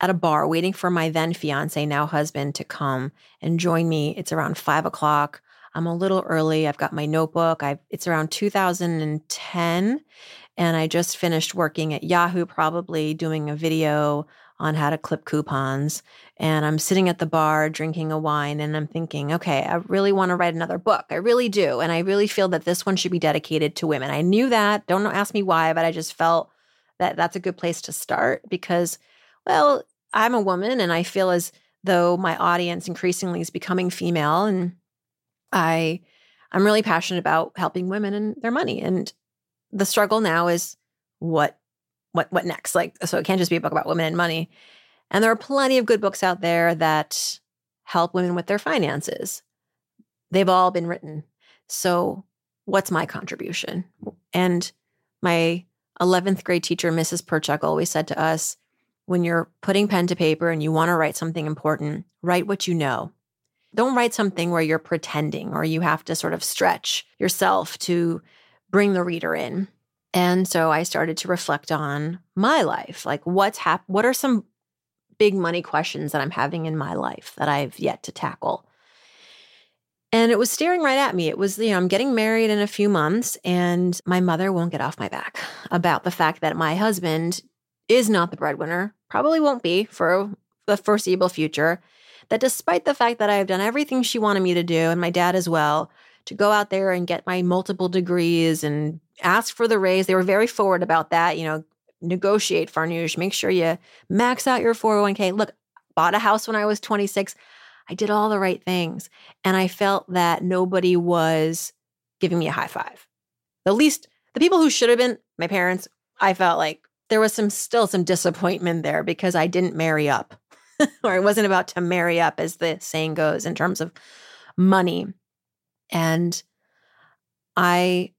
at a bar waiting for my then fiance, now husband, to come and join me. It's around five o'clock. I'm a little early. I've got my notebook. I've, it's around 2010 and I just finished working at Yahoo probably doing a video on how to clip coupons and I'm sitting at the bar drinking a wine and I'm thinking, okay, I really want to write another book. I really do. And I really feel that this one should be dedicated to women. I knew that. Don't ask me why, but I just felt that that's a good place to start because well, I'm a woman and I feel as though my audience increasingly is becoming female and I I'm really passionate about helping women and their money and the struggle now is what what what next? Like so it can't just be a book about women and money. And there are plenty of good books out there that help women with their finances. They've all been written. So what's my contribution? And my 11th grade teacher mrs perchuk always said to us when you're putting pen to paper and you want to write something important, write what you know. Don't write something where you're pretending or you have to sort of stretch yourself to bring the reader in. And so I started to reflect on my life. Like what's hap- what are some big money questions that I'm having in my life that I've yet to tackle? And it was staring right at me. It was, you know, I'm getting married in a few months and my mother won't get off my back about the fact that my husband is not the breadwinner, probably won't be for the foreseeable future, that despite the fact that I have done everything she wanted me to do, and my dad as well, to go out there and get my multiple degrees and ask for the raise, they were very forward about that. You know, negotiate, Farnoosh, make sure you max out your 401k. Look, bought a house when I was 26. I did all the right things. And I felt that nobody was giving me a high five. The least, the people who should have been my parents, I felt like there was some still some disappointment there because I didn't marry up, <laughs> or I wasn't about to marry up, as the saying goes, in terms of money. And I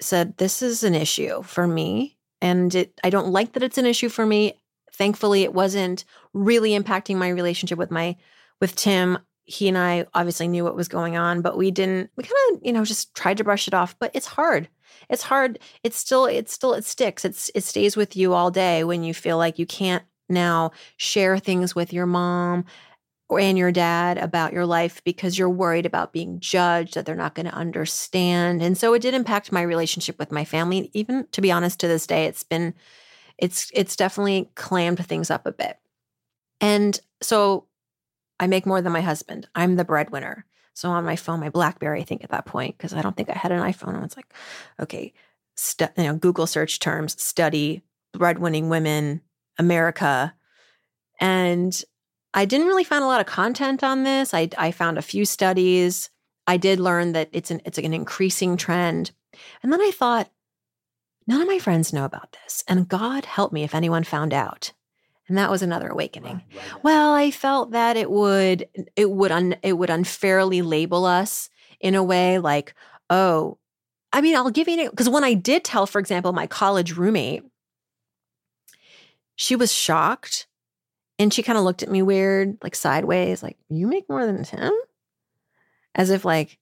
said, This is an issue for me. And it, I don't like that it's an issue for me. Thankfully, it wasn't really impacting my relationship with my with Tim. He and I obviously knew what was going on, but we didn't, we kind of, you know, just tried to brush it off. But it's hard it's hard. It's still, it's still, it sticks. It's, it stays with you all day when you feel like you can't now share things with your mom or and your dad about your life because you're worried about being judged, that they're not going to understand. And so it did impact my relationship with my family. Even to be honest, to this day, it's been, it's, it's definitely clammed things up a bit. And so I make more than my husband. I'm the breadwinner. So on my phone, my BlackBerry, I think at that point, because I don't think I had an iPhone, I was like, okay, stu- you know, Google search terms, study, breadwinning women, America, and I didn't really find a lot of content on this. I, I found a few studies. I did learn that it's an it's an increasing trend, and then I thought, none of my friends know about this, and God help me if anyone found out. And that was another awakening. Well, I felt that it would it would un, it would unfairly label us in a way like, oh, I mean, I'll give you because when I did tell, for example, my college roommate, she was shocked and she kind of looked at me weird, like sideways, like, you make more than Tim? As if like,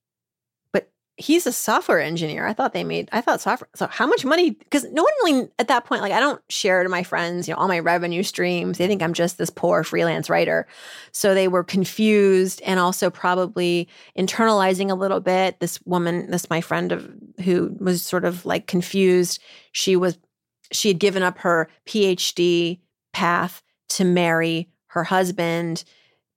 he's a software engineer. I thought they made, I thought software. So how much money? Because no one really at that point, like I don't share to my friends, you know, all my revenue streams. They think I'm just this poor freelance writer. So they were confused and also probably internalizing a little bit. This woman, this my friend of who was sort of like confused. She was, she had given up her PhD path to marry her husband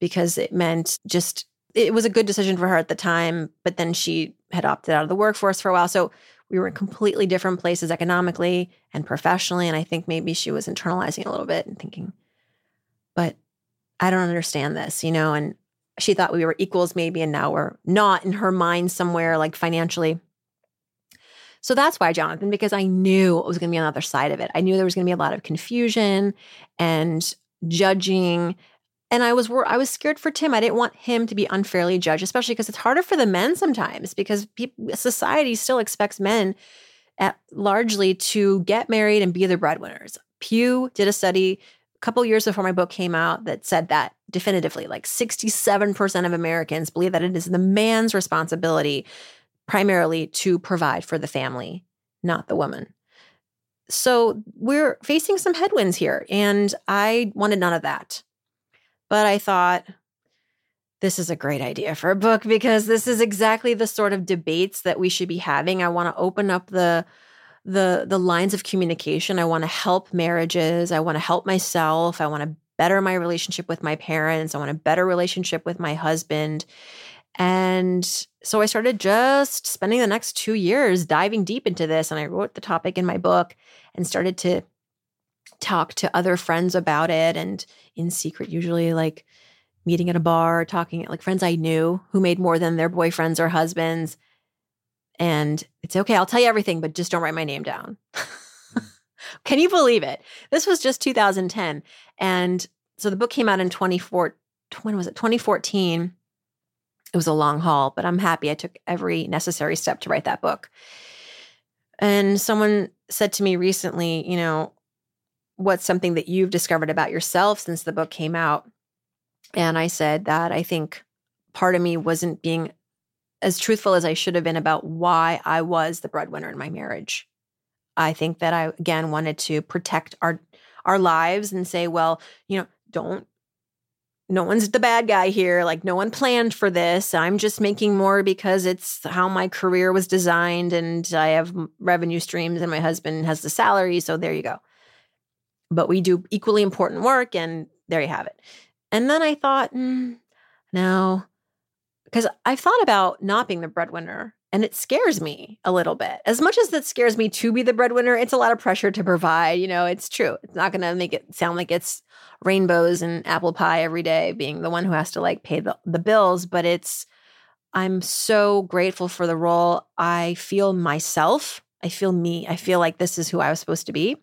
because it meant just it was a good decision for her at the time, but then she had opted out of the workforce for a while. So we were in mm-hmm. completely different places economically and professionally. And I think maybe she was internalizing a little bit and thinking, but I don't understand this, you know? And she thought we were equals maybe, and now we're not in her mind somewhere like financially. So that's why, Jonathan, because I knew it was going to be on the other side of it. I knew there was going to be a lot of confusion and judging and I was I was scared for Tim. I didn't want him to be unfairly judged, especially because it's harder for the men sometimes because people, society still expects men at, largely to get married and be the breadwinners. Pew did a study a couple years before my book came out that said that definitively. Like 67% of Americans believe that it is the man's responsibility primarily to provide for the family, not the woman. So we're facing some headwinds here, and I wanted none of that. But I thought this is a great idea for a book because this is exactly the sort of debates that we should be having. I want to open up the the the lines of communication. I want to help marriages. I want to help myself. I want to better my relationship with my parents. I want a better relationship with my husband. And so I started just spending the next 2 years diving deep into this and I wrote the topic in my book and started to talk to other friends about it and in secret usually like meeting at a bar, talking like friends I knew who made more than their boyfriends or husbands. And it's okay, I'll tell you everything, but just don't write my name down. Mm. <laughs> Can you believe it? This was just 2010. And so the book came out in 2014. when was it? 2014. It was a long haul, but I'm happy I took every necessary step to write that book. And someone said to me recently, you know, what's something that you've discovered about yourself since the book came out? And I said that I think part of me wasn't being as truthful as I should have been about why I was the breadwinner in my marriage. I think that I again wanted to protect our our lives and say, well, you know, don't no one's the bad guy here. Like no one planned for this. I'm just making more because it's how my career was designed and I have revenue streams and my husband has the salary, so there you go. But we do equally important work and there you have it. And then I thought, mm, no, because I've thought about not being the breadwinner and it scares me a little bit. As much as that scares me to be the breadwinner, it's a lot of pressure to provide. You know, it's true. It's not going to make it sound like it's rainbows and apple pie every day, being the one who has to like pay the, the bills, but it's, I'm so grateful for the role. I feel myself. I feel me. I feel like this is who I was supposed to be.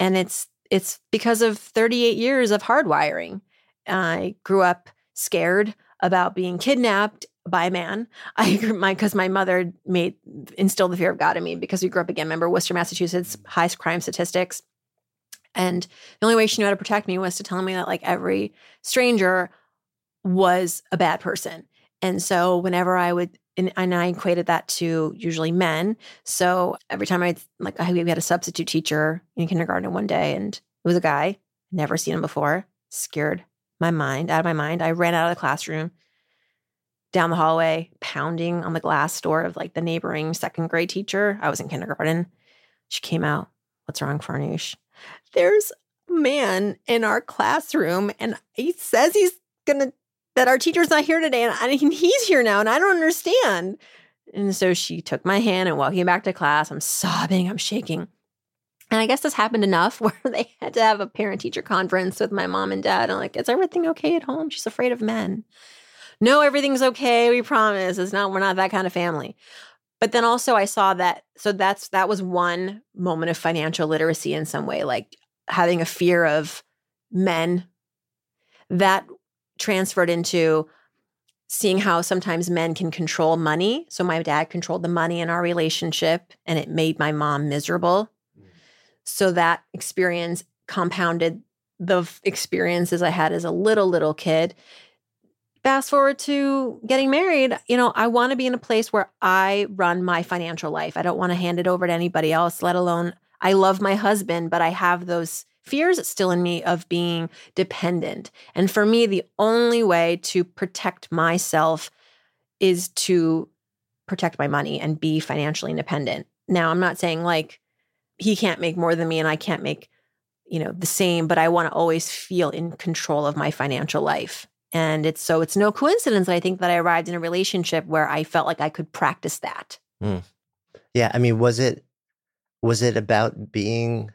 And it's it's because of 38 years of hardwiring. I grew up scared about being kidnapped by a man. <laughs> I my because my mother made instilled the fear of God in me because we grew up again. Remember Worcester, Massachusetts, highest crime statistics. And the only way she knew how to protect me was to tell me that like every stranger was a bad person. And so whenever I would and, and I equated that to usually men. So every time I like I we had a substitute teacher in kindergarten one day and it was a guy, never seen him before, scared my mind out of my mind. I ran out of the classroom, down the hallway, pounding on the glass door of like the neighboring second grade teacher. I was in kindergarten. She came out. What's wrong, Farnoosh? There's a man in our classroom, and he says he's gonna that our teacher's not here today, and I, mean, he's here now, and I don't understand. And so she took my hand and walked me back to class. I'm sobbing, I'm shaking. And I guess this happened enough <laughs> where they had to have a parent teacher conference with my mom and dad. I'm like, is everything okay at home? She's afraid of men. No, everything's okay. We promise. It's not, we're not that kind of family. But then also I saw that, so that's, that was one moment of financial literacy in some way, like having a fear of men that transferred into seeing how sometimes men can control money. So my dad controlled the money in our relationship and it made my mom miserable mm. so that experience compounded the experiences I had as a little, little kid. Fast forward to getting married, you know, I want to be in a place where I run my financial life. I don't want to hand it over to anybody else, let alone I love my husband, but I have those fears still in me of being dependent. And for me, the only way to protect myself is to protect my money and be financially independent. Now, I'm not saying like he can't make more than me and I can't make, you know, the same, but I want to always feel in control of my financial life. And it's so it's no coincidence that I think that I arrived in a relationship where I felt like I could practice that. Mm. Yeah, I mean, was it was it about being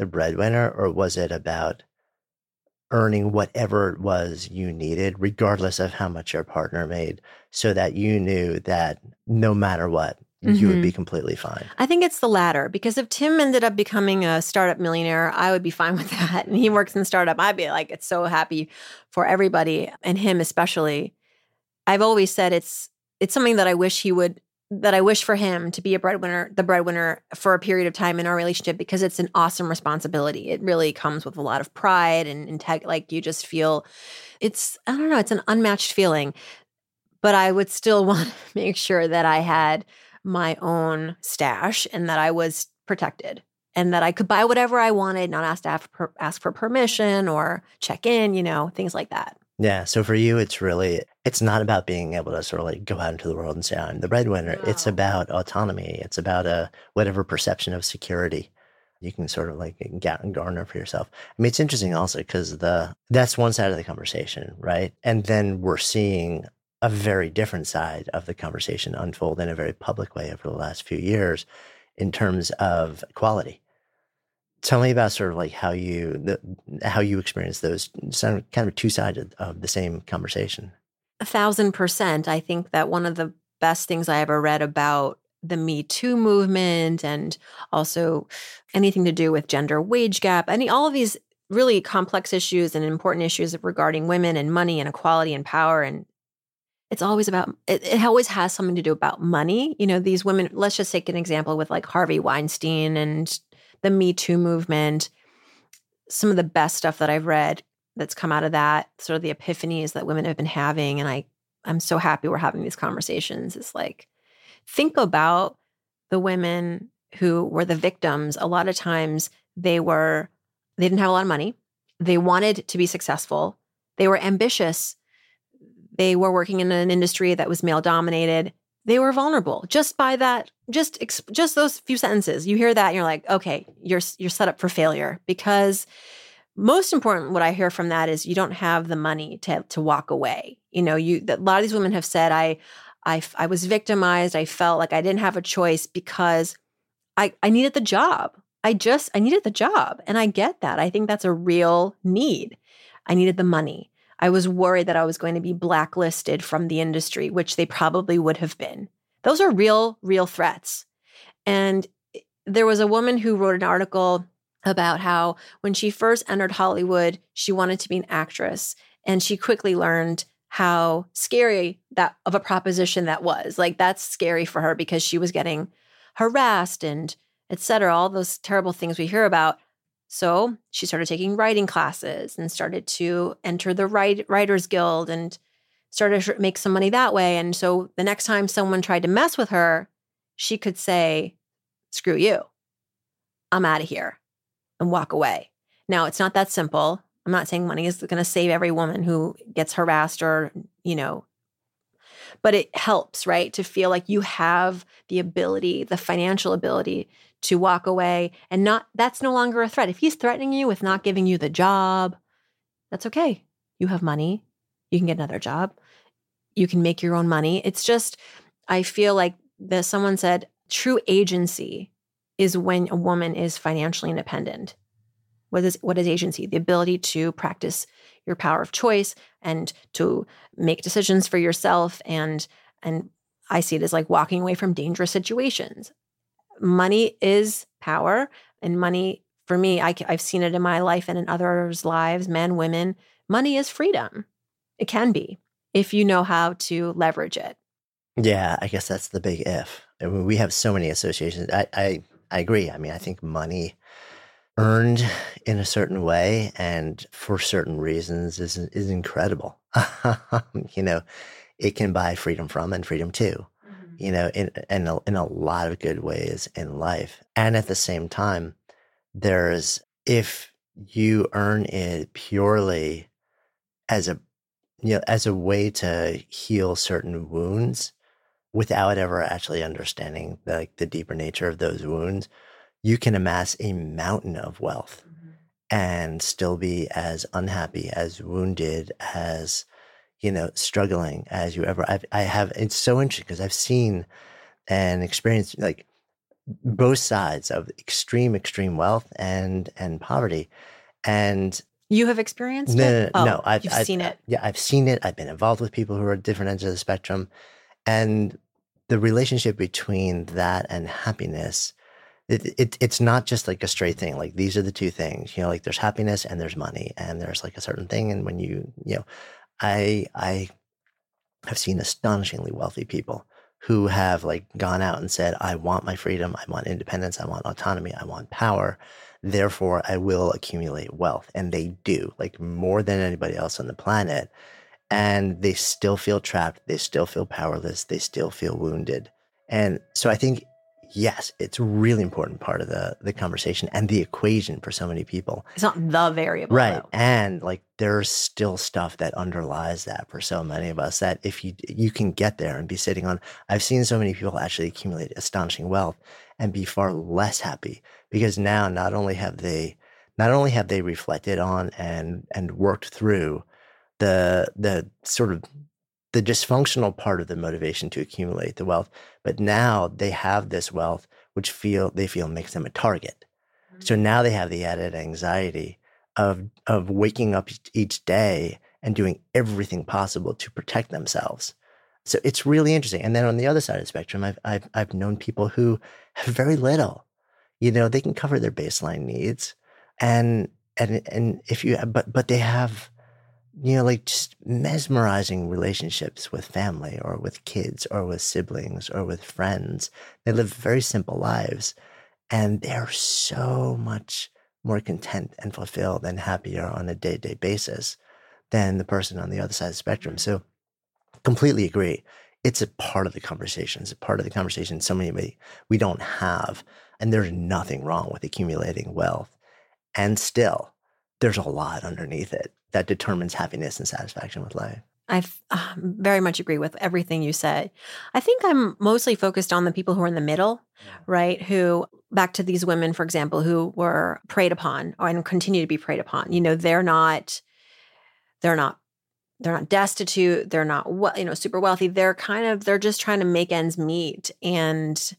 the breadwinner or was it about earning whatever it was you needed regardless of how much your partner made so that you knew that no matter what mm-hmm. you would be mm-hmm. completely fine. I think it's the latter because if Tim ended up becoming a startup millionaire, I would be fine <laughs> with that. And he works in startup, I'd be like, it's so happy for everybody and him especially. I've always said it's it's something that I wish he would that I wish for him to be a breadwinner, the breadwinner for a period of time in our relationship because it's an awesome responsibility. It really comes with a lot of pride and, and like you just feel it's I don't know, it's an unmatched feeling. But I would still <laughs> want to make sure that I had my own stash and that I was protected and that I could buy whatever I wanted, not ask to have ask for permission or check in, you know, things like that. Yeah. So for you, it's really, it's not about being able to sort of like go out into the world and say, I'm the breadwinner. No. It's about autonomy. It's about a uh, whatever perception of security you can sort of like get and garner for yourself. I mean, it's interesting also because the, that's one side of the conversation, right? And then we're seeing a very different side of the conversation unfold in a very public way over the last few years in terms of equality tell me about sort of like how you the, how you experience those kind of two sided of the same conversation. A thousand percent. I think that one of the best things I ever read about the Me Too movement and also anything to do with gender wage gap, any all of these really complex issues and important issues regarding women and money and equality and power and it's always about it, it always has something to do about money you know these women let's just take an example with like harvey weinstein and the Me Too movement, some of the best stuff that I've read that's come out of that, sort of the epiphanies that women have been having. And I, I'm so happy we're having these conversations. It's like, think about the women who were the victims. A lot of times they were, they didn't have a lot of money. They wanted to be successful. They were ambitious. They were working in an industry that was male dominated they were vulnerable just by that just just those few sentences. You hear that and you're like okay you're you're set up for failure. Because most important what i hear from that is you don't have the money to to walk away. You know you a lot of these women have said i i i was victimized. I felt like i didn't have a choice because i i needed the job. I just i needed the job. And i get that. I think that's a real need. I needed the money I was worried that I was going to be blacklisted from the industry, which they probably would have been. Those are real, real threats. And there was a woman who wrote an article about how when she first entered Hollywood, she wanted to be an actress. And she quickly learned how scary that of a proposition that was. Like that's scary for her because she was getting harassed and et cetera, all those terrible things we hear about. So she started taking writing classes and started to enter the write, Writers Guild and started to make some money that way. And so the next time someone tried to mess with her, she could say, screw you, I'm out of here and walk away. Now, it's not that simple. I'm not saying money is going to save every woman who gets harassed or, you know, but it helps, right? To feel like you have the ability, the financial ability to walk away and not that's no longer a threat. If he's threatening you with not giving you the job, that's okay. You have money. You can get another job. You can make your own money. It's just I feel like that someone said true agency is when a woman is financially independent. What is what is agency? The ability to practice your power of choice and to make decisions for yourself and and I see it as like walking away from dangerous situations money is power and money for me I, i've seen it in my life and in others lives men women money is freedom. It can be if you know how to leverage it. Yeah i guess that's the big if. I mean, we have so many associations. I, I i agree. I mean i think money earned in a certain way and for certain reasons is is incredible. <laughs> You know it can buy freedom from and freedom to you know, in in a, in a lot of good ways in life. And at the same time, there's if you earn it purely as a you know as a way to heal certain wounds without ever actually understanding the, like the deeper nature of those wounds, you can amass a mountain of wealth mm-hmm. and still be as unhappy, as wounded, as you know, struggling as you ever. I've, I have. It's so interesting because I've seen and experienced like both sides of extreme, extreme wealth and and poverty, and you have experienced no, it. No, no, oh, no. I've, you've I've, seen it. Yeah, I've seen it. I've been involved with people who are different ends of the spectrum, and the relationship between that and happiness. It, it, it's not just like a straight thing. Like these are the two things, you know, like there's happiness and there's money and there's like a certain thing. And when you, you know, I I have seen astonishingly wealthy people who have like gone out and said, I want my freedom, I want independence, I want autonomy, I want power. Therefore, I will accumulate wealth. And they do, like more than anybody else on the planet. And they still feel trapped. They still feel powerless. They still feel wounded. And so I think yes, it's a really important part of the the conversation and the equation for so many people. It's not the variable. Right. though. And like there's still stuff that underlies that for so many of us that if you you can get there and be sitting on I've seen so many people actually accumulate astonishing wealth and be far less happy because now not only have they not only have they reflected on and and worked through the the sort of the dysfunctional part of the motivation to accumulate the wealth, but now they have this wealth which feel they feel makes them a target. So mm. now they have the added anxiety of of waking up each- each day and doing everything possible to protect themselves. So it's really interesting. And then on the other side of the spectrum, I've I've I've known people who have very little. You know, they can cover their baseline needs, and and and if you but but they have you know like just mesmerizing relationships with family or with kids or with siblings or with friends. They live very simple lives and they're so much more content and fulfilled and happier on a day-to-day basis than the person on the other side of the spectrum. So completely agree. It's a part of the conversation. It's a part of the conversation so many we don't have and there's nothing wrong with accumulating wealth. And still there's a lot underneath it that determines happiness and satisfaction with life I uh, very much agree with everything you said. I think I'm mostly focused on the people who are in the middle, right? Who, back to these women, for example, who were preyed upon and continue to be preyed upon. You know, they're not, they're not, they're not destitute. They're not, we- you know, super wealthy. They're kind of, they're just trying to make ends meet and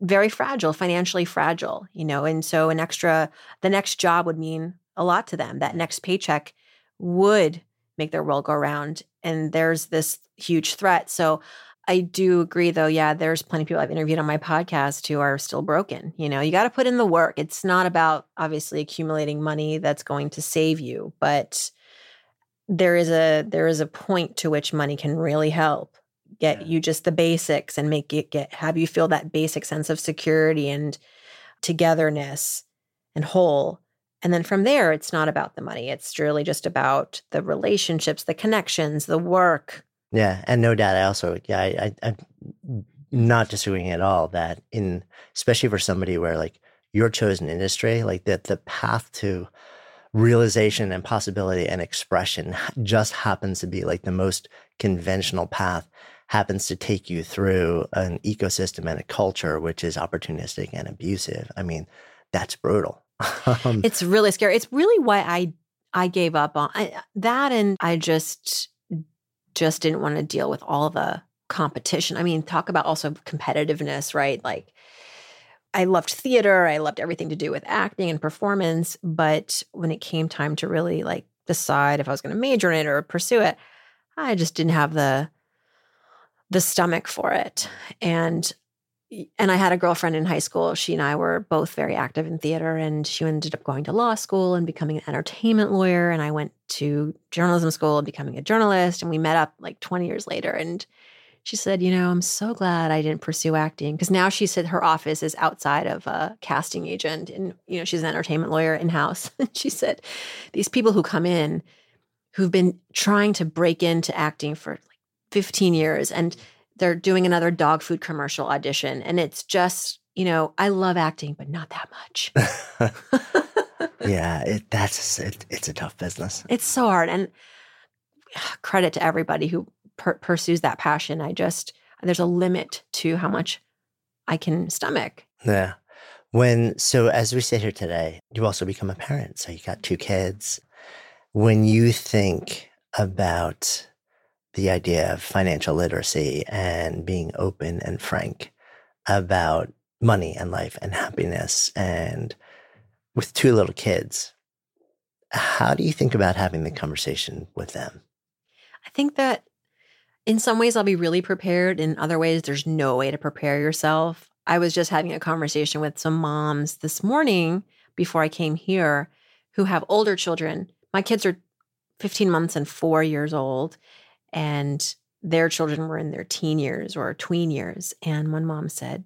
very fragile, financially fragile. You know, and so an extra, the next job would mean a lot to them. That next paycheck would make their world go round. And there's this huge threat. So I do agree, though. Yeah, there's plenty of people I've interviewed on my podcast who are still broken. You know, you got to put in the work. It's not about obviously accumulating money that's going to save you, but there is a there is a point to which money can really help get you just the basics and make it get have you feel that basic sense of security and togetherness and whole and then from there, it's not about the money. It's really just about the relationships, the connections, the work. Yeah, and no doubt. I also, yeah, I, I, I'm not disagreeing at all that in, especially for somebody where like your chosen industry, like that the path to realization and possibility and expression just happens to be like the most conventional path happens to take you through an ecosystem and a culture which is opportunistic and abusive. I mean, that's brutal. Um, It's really scary. It's really why I I gave up on I, that, and I just just didn't want to deal with all the competition. I mean, talk about also competitiveness, right? Like. I loved theater. I loved everything to do with acting and performance. But when it came time to really like decide if I was going to major in it or pursue it, I just didn't have the the stomach for it. And and I had a girlfriend in high school. She and I were both very active in theater, and she ended up going to law school and becoming an entertainment lawyer. And I went to journalism school and becoming a journalist. And we met up like 20 years later. And she said, You know, I'm so glad I didn't pursue acting because now she said her office is outside of a casting agent. And, you know, she's an entertainment lawyer in house. <laughs> And she said, These people who come in who've been trying to break into acting for like 15 years and they're doing another dog food commercial audition. And it's just, you know, I love acting, but not that much. <laughs> <laughs> yeah, it, that's it, it's a tough business. It's so hard. And <sighs> credit to everybody who per- pursues that passion. I just, there's a limit to how much I can stomach. Yeah. When so as we sit here today, you also become a parent. So you got two kids. When you think about the idea of financial literacy and being open and frank about money and life and happiness and with two little kids, how do you think about having the conversation with them? I think that in some ways I'll be really prepared. In other ways, there's no way to prepare yourself. I was just having a conversation with some moms this morning before I came here who have older children. My kids are 15 months and four years old, and their children were in their teen years or tween years. And one mom said,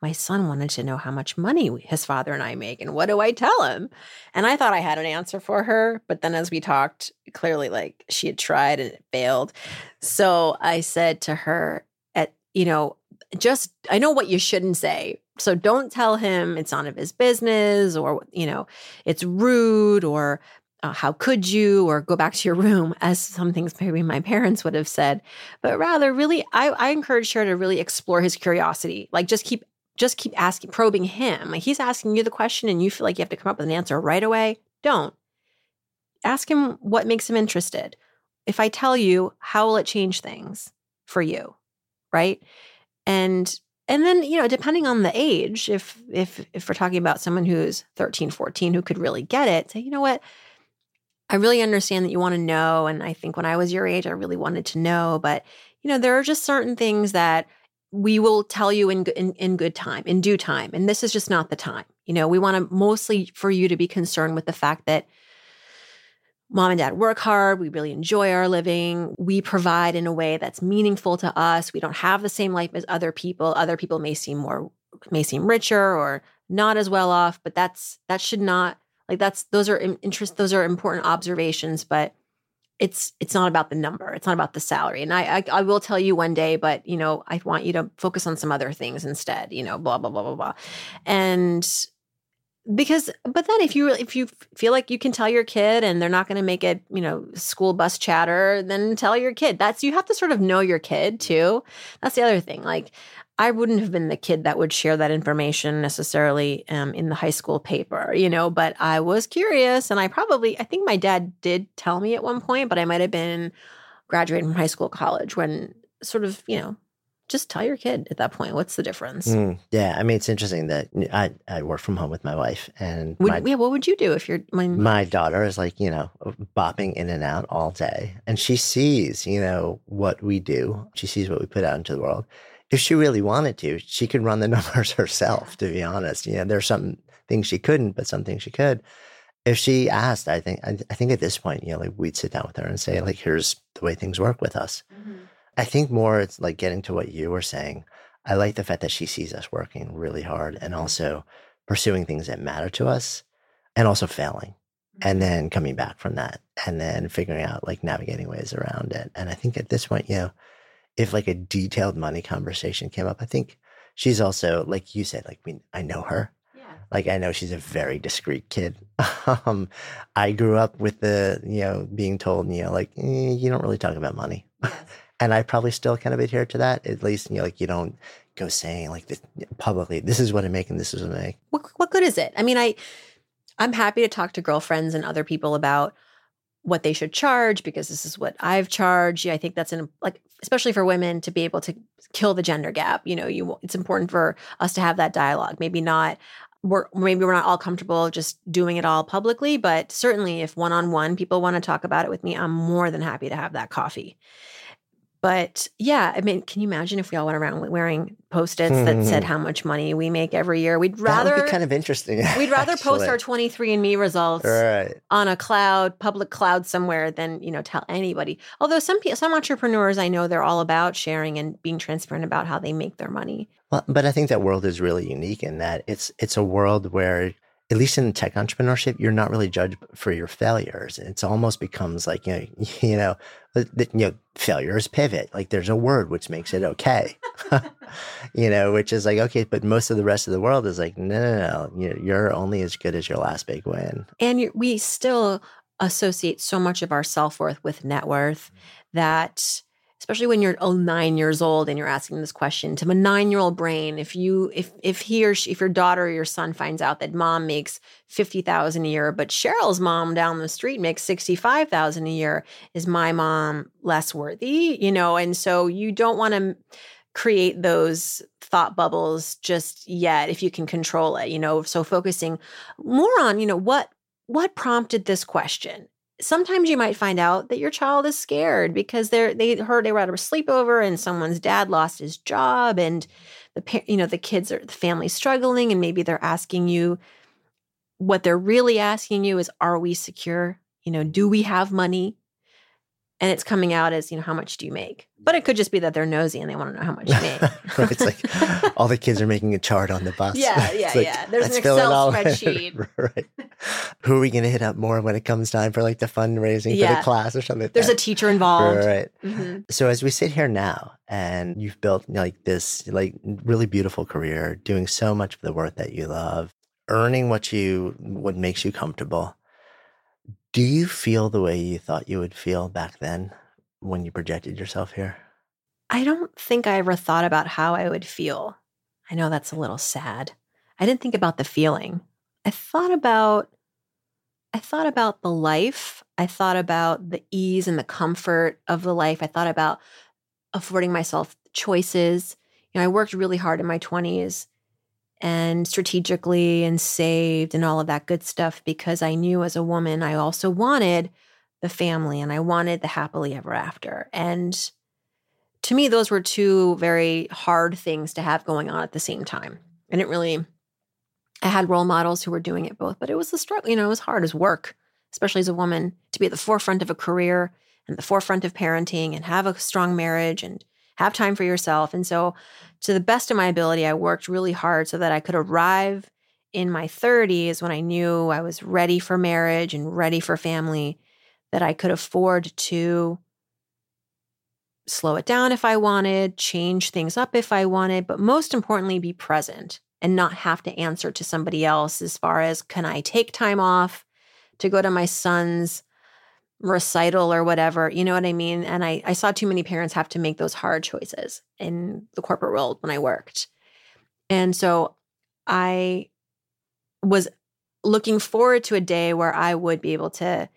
my son wanted to know how much money his father and I make, and what do I tell him? And I thought I had an answer for her, but then as we talked, clearly like she had tried and it failed. So I said to her, at you know, just I know what you shouldn't say. So don't tell him it's none of his business or you know, it's rude or uh, how could you or go back to your room <laughs> as some things maybe my parents would have said. But rather really I, I encourage her to really explore his curiosity. Like just keep just keep asking probing him. Like he's asking you the question and you feel like you have to come up with an answer right away. Don't. Ask him what makes him interested. If i tell you how will it change things for you? Right? And and then you know depending on the age if if if we're talking about someone who's 13 14 who could really get it say you know what I really understand that you want to know. And I think when I was your age, I really wanted to know. But, you know, there are just certain things that we will tell you in, in, in good time, in due time. And this is just not the time. You know, we want to mostly for you to be concerned with the fact that mom and dad work hard. We really enjoy our living. We provide in a way that's meaningful to us. We don't have the same life as other people. Other people may seem more, may seem richer or not as well off, but that's, that should not like that's those are interest those are important observations, but it's it's not about the number. It's not about the salary. And I, I I will tell you one day, but you know, I want you to focus on some other things instead, you know, blah blah blah blah blah. And because but then if you if you feel like you can tell your kid and they're not going to make it you know school bus chatter then tell your kid that's you have to sort of know your kid too that's the other thing like I wouldn't have been the kid that would share that information necessarily um, in the high school paper, you know, but I was curious and I probably, I think my dad did tell me at one point, but I might have been graduating from high school, college when sort of, you know, just tell your kid at that point what's the difference. Mm, yeah, I mean it's interesting that I I work from home with my wife and would, my, yeah, what would you do if you're when... my daughter is like you know bopping in and out all day and she sees you know what we do. She sees what we put out into the world if she really wanted to, she could run the <laughs> numbers herself, to be honest. You know, there's some things she couldn't, but some things she could. If she asked, I think I, I think at this point, you know, like we'd sit down with her and say, like, here's the way things work with us. Mm-hmm. I think more it's like getting to what you were saying. I like the fact that she sees us working really hard and also pursuing things that matter to us and also failing and mm-hmm. then coming back from that and then figuring out like navigating ways around it. And I think at this point, you know, if like a detailed money conversation came up, I think she's also like you said, like I mean, I know her. Yeah. Like I know she's a very discreet kid. <laughs> um, I grew up with the you know being told you know like eh, you don't really talk about money, <laughs> yes. and I probably still kind of adhere to that. At least you know like you don't go saying like this publicly. This is what I'm making. This is what I make. What what good is it? I mean, I I'm happy to talk to girlfriends and other people about what they should charge because this is what I've charged. I think that's an like especially for women to be able to kill the gender gap. You know, you it's important for us to have that dialogue. Maybe not we're maybe we're not all comfortable just doing it all publicly, but certainly if one on one people want to talk about it with me, I'm more than happy to have that coffee. But yeah, I mean, can you imagine if we all went around wearing post-its mm-hmm. that said how much money we make every year? We'd rather that would be kind of interesting. <laughs> we'd rather post our 23andMe results right. on a cloud, public cloud somewhere than, you know, tell anybody. Although some some entrepreneurs I know they're all about sharing and being transparent about how they make their money. Well, but I think that world is really unique in that it's it's a world where at least in tech entrepreneurship, you're not really judged for your failures. It's almost becomes like you know, <laughs> you know, uh, you know, failures pivot. Like there's a word which makes it okay, <laughs> you know, which is like okay, but most of the rest of the world is like no, no, no. You know, you're only as good as your last big win. And we still associate so much of our self worth with net worth mm. that especially when you're oh, nine years old and you're asking this question to a nine year old brain if you if if he or she, if your daughter or your son finds out that mom makes 50000 a year but cheryl's mom down the street makes 65000 a year is my mom less worthy? You know and so you don't want to create those thought bubbles just yet if you can control it you know? So focusing more on you know what what prompted this question sometimes you might find out that your child is scared because they're they heard they were at a sleepover and someone's dad lost his job and the you know the kids are the family's struggling and maybe they're asking you what they're really asking you is are we secure? You know do we have money and it's coming out as you know how much do you make? But it could just be that they're nosy and they want to know how much you make. <laughs> Right, it's like <laughs> all the kids are making a chart on the bus. Yeah <laughs> yeah like, yeah. There's an excel spreadsheet. Right. Who are we going to hit up more when it comes time for like the fundraising yeah. for the class or something there's a teacher involved. Right. Mm-hmm. so as we sit here now and you've built like this like really beautiful career, doing so much of the work that you love, earning what you what makes you comfortable. Do you feel the way you thought you would feel back then when you projected yourself here? I don't think I ever thought about how I would feel. I know that's a little sad. I didn't think about the feeling. I thought about I thought about the life. I thought about the ease and the comfort of the life. I thought about affording myself choices. You know, I worked really hard in my 20s and strategically and saved and all of that good stuff because I knew as a woman I also wanted the family and I wanted the happily ever after. And to me, those were two very hard things to have going on at the same time. I didn't really I had role models who were doing it both, but it was a struggle. You know, it was hard as work, especially as a woman, to be at the forefront of a career and the forefront of parenting and have a strong marriage and have time for yourself. And so, to the best of my ability, I worked really hard so that I could arrive in my 30s when I knew I was ready for marriage and ready for family, that I could afford to slow it down if I wanted, change things up if I wanted, but most importantly, be present and not have to answer to somebody else as far as can I take time off to go to my son's recital or whatever, you know what I mean? And I, I saw too many parents have to make those hard choices in the corporate world when I worked. And so I was looking forward to a day where I would be able to.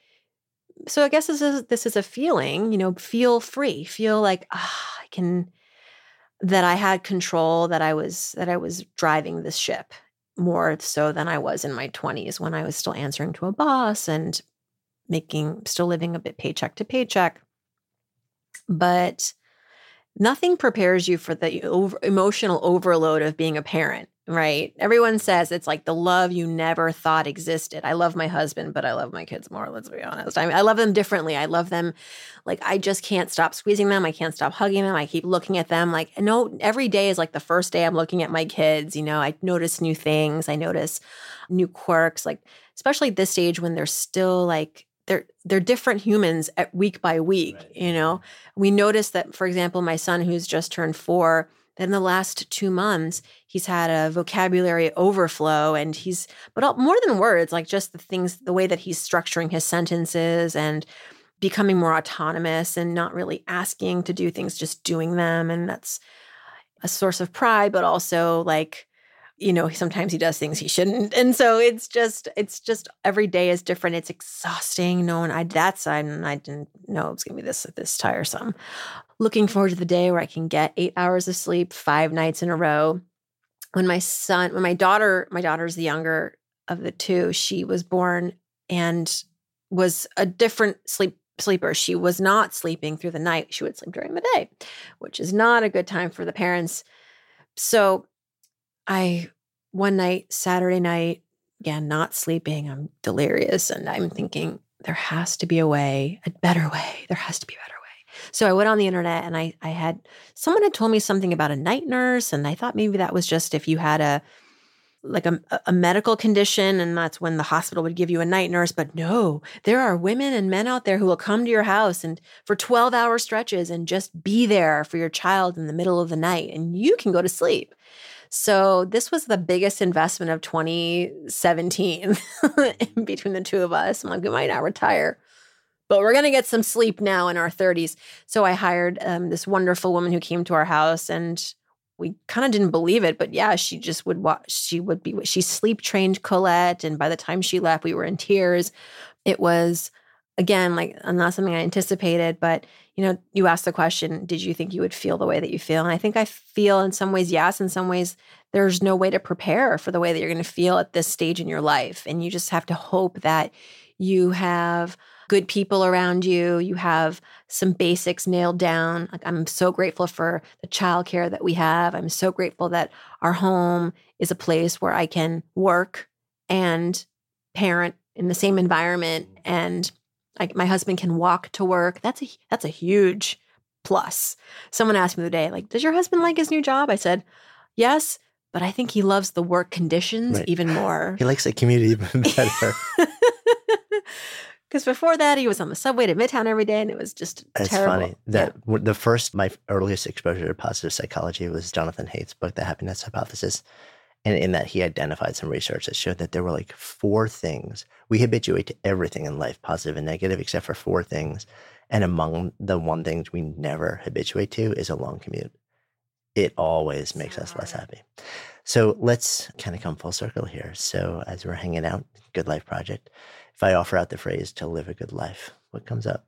So I guess this is this is a feeling, you know, feel free, feel like ah, I can that I had control, that I was that I was driving this ship more so than I was in my 20s when I was still answering to a boss and making still living a bit paycheck to paycheck. But nothing prepares you for the over, emotional overload of being a parent right? Everyone says it's like the love you never thought existed. I love my husband, but I love my kids more, let's be honest. I mean, I love them differently. I love them like I just can't stop squeezing them. I can't stop hugging them. I keep looking at them like no every day is like the first day I'm looking at my kids, you know. I notice new things. I notice new quirks like especially at this stage when they're still like they're they're different humans at week by week, right. you know. We notice that for example, my son who's just turned 4 in the last two months, he's had a vocabulary overflow and he's, but all, more than words, like just the things, the way that he's structuring his sentences and becoming more autonomous and not really asking to do things, just doing them. And that's a source of pride, but also like, you know, sometimes he does things he shouldn't. And so it's just, it's just every day is different. It's exhausting. No one, I, that's, I, I didn't know it was going to be this, this tiresome looking forward to the day where I can get eight hours of sleep five nights in a row. When my son, when my daughter, my daughter's the younger of the two, she was born and was a different sleep sleeper. She was not sleeping through the night. She would sleep during the day, which is not a good time for the parents. So I one night, Saturday night, again, not sleeping. I'm delirious and I'm thinking there has to be a way, a better way. There has to be a better way. so I went on the internet and I, I had someone had told me something about a night nurse, and I thought maybe that was just if you had a like a, a medical condition and that's when the hospital would give you a night nurse but no there are women and men out there who will come to your house and for 12 hour stretches and just be there for your child in the middle of the night and you can go to sleep so this was the biggest investment of 2017 <laughs> between the two of us i'm like we might not retire but we're going to get some sleep now in our 30s. So I hired um, this wonderful woman who came to our house and we kind of didn't believe it, but yeah, she just would watch. She would be, she sleep trained Colette. And by the time she left, we were in tears. It was, again, like not something I anticipated, but you know, you asked the question, did you think you would feel the way that you feel? And I think I feel in some ways, yes. In some ways, there's no way to prepare for the way that you're going to feel at this stage in your life. And you just have to hope that you have good people around you, you have some basics nailed down. Like I'm so grateful for the childcare that we have. I'm so grateful that our home is a place where I can work and parent in the same environment and like my husband can walk to work. That's a that's a huge plus. Someone asked me the other day like, "Does your husband like his new job?" I said, "Yes." But I think he loves the work conditions right. even more. he likes the community even <laughs> better. Because before that, he was on the subway to Midtown every day, and it was just It's terrible. funny that w the first, my earliest exposure to positive psychology was Jonathan Haidt's book, The Happiness Hypothesis. And in that, he identified some research that showed that there were like four things. We habituate to everything in life, positive and negative, except for four things. And among the one things we never habituate to is a long commute. It always makes us less happy. So let's kind of come full circle here. So as we're hanging out, Good Life Project, if I offer out the phrase to live a good life, what comes up?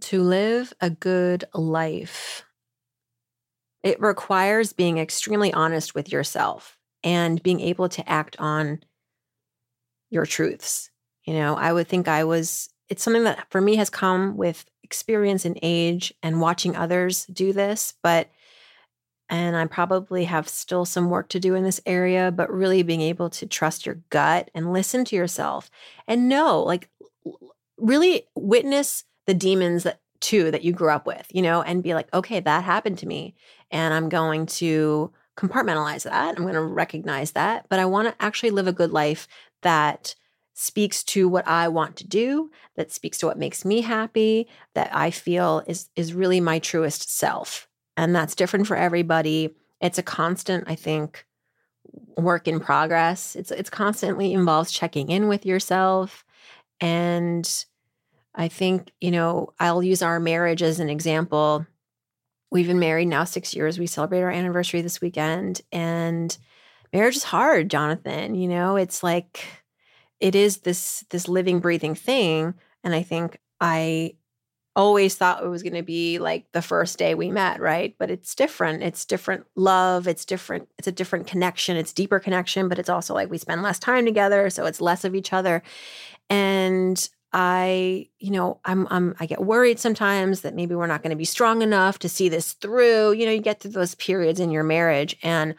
to live a good life, it requires being extremely honest with yourself and being able to act on your truths. You know, I would think I was, it's something that for me has come with experience and age and watching others do this, but, and I probably have still some work to do in this area, but really being able to trust your gut and listen to yourself and know, like, really witness the demons that too that you grew up with, you know, and be like, okay, that happened to me. And I'm going to compartmentalize that. I'm going to recognize that. But I want to actually live a good life that speaks to what I want to do, that speaks to what makes me happy, that I feel is is really my truest self. And that's different for everybody. It's a constant, I think, work in progress. It's it's constantly involves checking in with yourself and I think, you know, I'll use our marriage as an example. We've been married now six years. We celebrate our anniversary this weekend. And marriage is hard, Jonathan. You know, it's like it is this this living, breathing thing. And I think I always thought it was going to be like the first day we met, right? But it's different. It's different love. It's different. It's a different connection. It's deeper connection, but it's also like we spend less time together, so it's less of each other. And I, you know, I'm, I'm, I get worried sometimes that maybe we're not going to be strong enough to see this through. You know, you get through those periods in your marriage, and,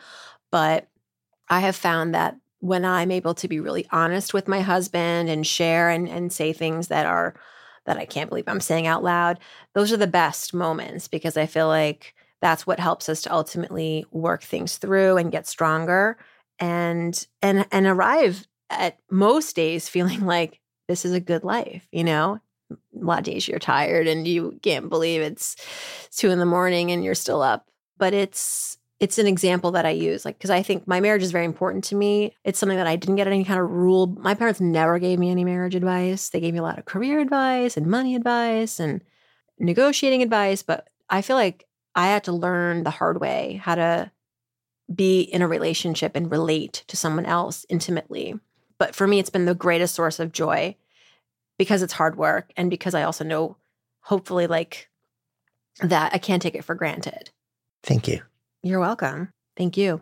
but I have found that when I'm able to be really honest with my husband and share and and say things that are that I can't believe I'm saying out loud, those are the best moments because I feel like that's what helps us to ultimately work things through and get stronger and and and arrive at most days <laughs> feeling like this is a good life, you know? A lot of days you're tired and you can't believe it's two in the morning and you're still up. But it's it's an example that I use, like because I think my marriage is very important to me. It's something that I didn't get any kind of rule. My parents never gave me any marriage advice. They gave me a lot of career advice and money advice and negotiating advice. But I feel like I had to learn the hard way how to be in a relationship and relate to someone else intimately. But for me, it's been the greatest source of joy because it's hard work and because I also know, hopefully, like that I can't take it for granted. Thank you. You're welcome. Thank you.